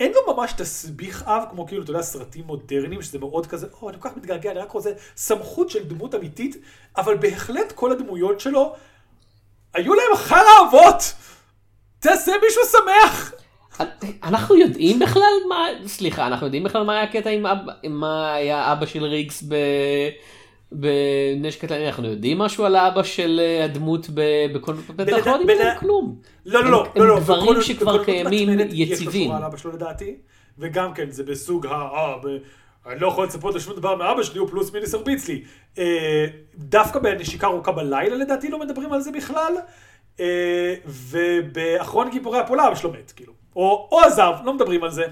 אין לו ממש תסביך אב, כמו כאילו, אתה יודע, סרטים מודרניים, שזה מאוד כזה, או, אני כל כך מתגעגע, אני רק רוצה סמכות של דמות אמיתית, אבל בהחלט כל הדמויות שלו, היו להם חרא אבות! תעשה מישהו שמח! אנחנו יודעים בכלל מה סליחה אנחנו יודעים בכלל מה היה הקטע עם אבא מה היה אבא של ריגס ב... בנשק קטלני אנחנו יודעים משהו על האבא של אה, הדמות בכל בלד- אנחנו לא יודעים עליהם כלום. לא, לא, הם- לא, הם לא, לא, דברים שכבר קיימים מתמדת יש לו יציבים. שורה על אבא שלו לדעתי, וגם כן, זה בסוג ה... אה, אני לא יכול לצפות לשום דבר מאבא שלי, הוא פלוס מינוס הרביץ לי. אה, דווקא בנשיקה ארוכה בלילה לדעתי לא מדברים על זה בכלל, אה, ובאחרון גיבורי הפעולה אבא שלו מת, כאילו. או, או עזב, לא מדברים על זה.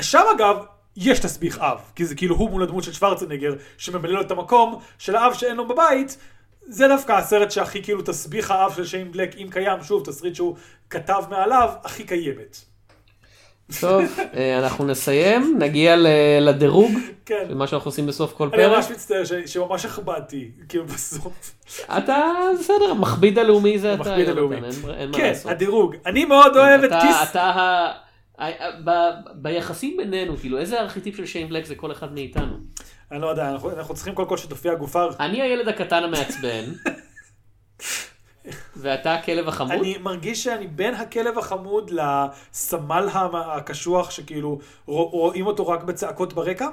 שם אגב, יש תסביך אב, כי זה כאילו הוא מול הדמות של שוורצנגר, שממלא לו את המקום של האב שאין לו בבית, זה דווקא הסרט שהכי כאילו תסביך האב של שיין בלק, אם קיים, שוב, תסריט שהוא כתב מעליו, הכי קיימת. טוב אה, אנחנו נסיים נגיע לדירוג כן. מה שאנחנו עושים בסוף כל אני פרק. ממש מצטער שממש הכבדתי, כאילו בסוף. אתה בסדר המכביד הלאומי זה אתה. המכביד יונתן, הלאומי. אין כן. הדירוג. אני מאוד אוהב את כיס. אתה ה- ביחסים בינינו כאילו איזה ארכיטיפ של שיין בלק זה כל אחד מאיתנו. אני לא יודע, אנחנו אנחנו צריכים קודם כל שתופיע גופה. אני הילד הקטן המעצבן. ואתה הכלב החמוד? אני מרגיש שאני בין הכלב החמוד לסמל הקשוח שכאילו רוא- רואים אותו רק בצעקות ברקע.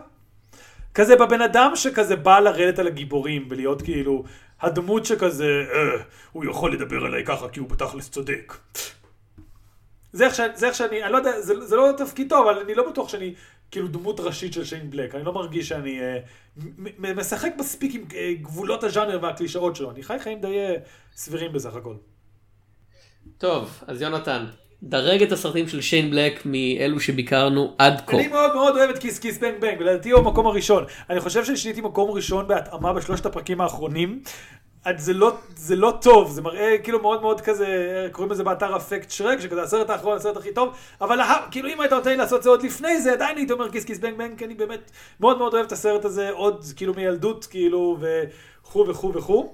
כזה בבן אדם שכזה בא לרדת על הגיבורים ולהיות כאילו הדמות שכזה אה, הוא יכול לדבר עליי ככה כי הוא בתכלס צודק. זה איך שאני, אני לא יודע, זה, זה לא תפקיד טוב, אבל אני לא בטוח שאני כאילו דמות ראשית של שיין בלק. אני לא מרגיש שאני אה, מ- משחק מספיק עם אה, גבולות הז'אנר והקלישאות שלו. אני חי חיים די אה, סבירים בסך הכל. טוב, אז יונתן, דרג את הסרטים של שיין בלק מאלו שביקרנו עד כה. אני מאוד מאוד אוהב את Kiss Kiss Bang Bang, ולדעתי הוא המקום הראשון. אני חושב ששיניתי מקום ראשון בהתאמה בשלושת הפרקים האחרונים. זה לא, זה לא טוב, זה מראה כאילו מאוד מאוד כזה, קוראים לזה באתר אפקט שרק, שכזה הסרט האחרון, הסרט הכי טוב, אבל ה- כאילו אם היית נותן לי לעשות את זה עוד לפני זה, עדיין הייתי אומר Kiss Kiss Bang Bang, כי אני באמת מאוד מאוד אוהב את הסרט הזה, עוד כאילו מילדות, כאילו, וכו' וכו' וכו'.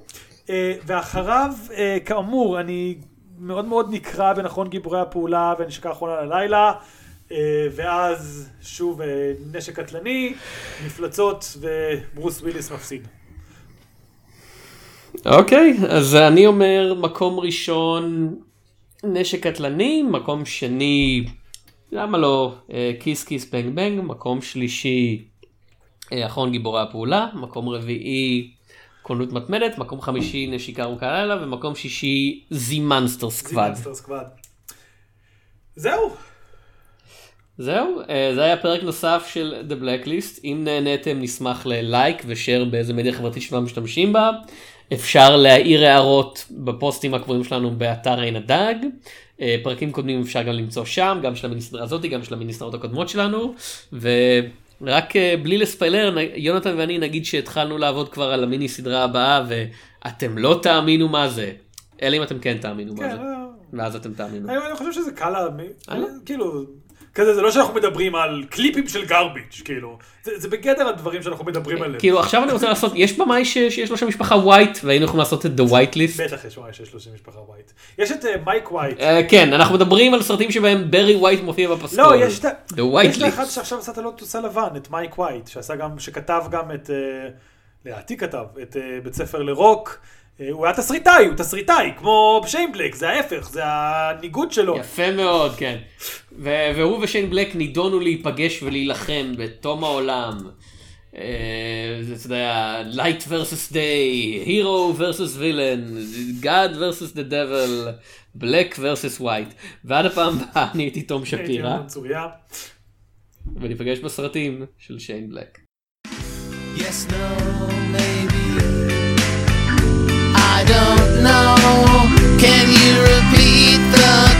אה, ואחריו, אה, כאמור, אני מאוד מאוד נקרע בנכון גיבורי הפעולה ונשקה האחרונה ללילה. אה, ואז שוב נשק קטלני, מפלצות וברוס וויליס מפסיד. אוקיי, אז אני אומר מקום ראשון נשק קטלני, מקום שני למה לא? Kiss Kiss Bang Bang, מקום שלישי, אה, אחרון גיבורי הפעולה, מקום רביעי, קולנות מתמדת, מקום חמישי, נשיקה ארוכה לילה, ומקום שישי, זי מנסטר. זימנסטר סקוואד. זהו. זהו, אה, זה היה פרק נוסף של The Blacklist. אם נהניתם נשמח ללייק ושאר באיזה מדיה חברתית שאתם משתמשים בה. אפשר להעיר הערות בפוסטים הקבועים שלנו באתר עין הדג. אה, פרקים קודמים אפשר גם למצוא שם, גם של המיניסטרה הזאתי, גם של המיניסטרות הקודמות שלנו. ורק אה, בלי לספיילר, יונתן ואני נגיד שהתחלנו לעבוד כבר על המיני סדרה הבאה ואתם לא תאמינו מה זה. אלא אם אתם כן תאמינו מה כן, זה. אה, ואז אתם תאמינו. אני חושב שזה קל, לה- אה, לא? כאילו, כזה, זה לא שאנחנו מדברים על קליפים של garbage, כאילו, זה זה בגדר הדברים שאנחנו מדברים עליהם. כאילו עכשיו אני רוצה לעשות, יש במאי שיש לו שם משפחה ווייט והיינו יכולים לעשות את The White List. בטח יש ממש שיש לו שם משפחה ווייט. יש את אה, מייק ווייט. אה, כן, אנחנו מדברים על סרטים שבהם ברי ווייט מופיע בפסקול. לא, יש את ה- The White יש את האחד List. שעכשיו עשה את הלוטוס הלבן, את מייק ווייט, שעשה גם, שכתב גם את, אה, לדעתי כתב, את אה, בית ספר לרוק. אה, הוא היה תסריטאי, הוא תסריטאי, כמו שיין בלק, זה ההפך, זה הניגוד שלו. יפה מאוד, כן. ו- והוא ושיין בלק נידונו להיפגש ולהילחם בתום העולם. אה, זה, אתה יודע, Night versus Day, Hero versus Villain, God versus the Devil, Black versus White. ועד הפעם הבאה אני הייתי תום שפירא. וניפגש בסרטים של שיין בלק. Yes, no. I don't know. Can you repeat the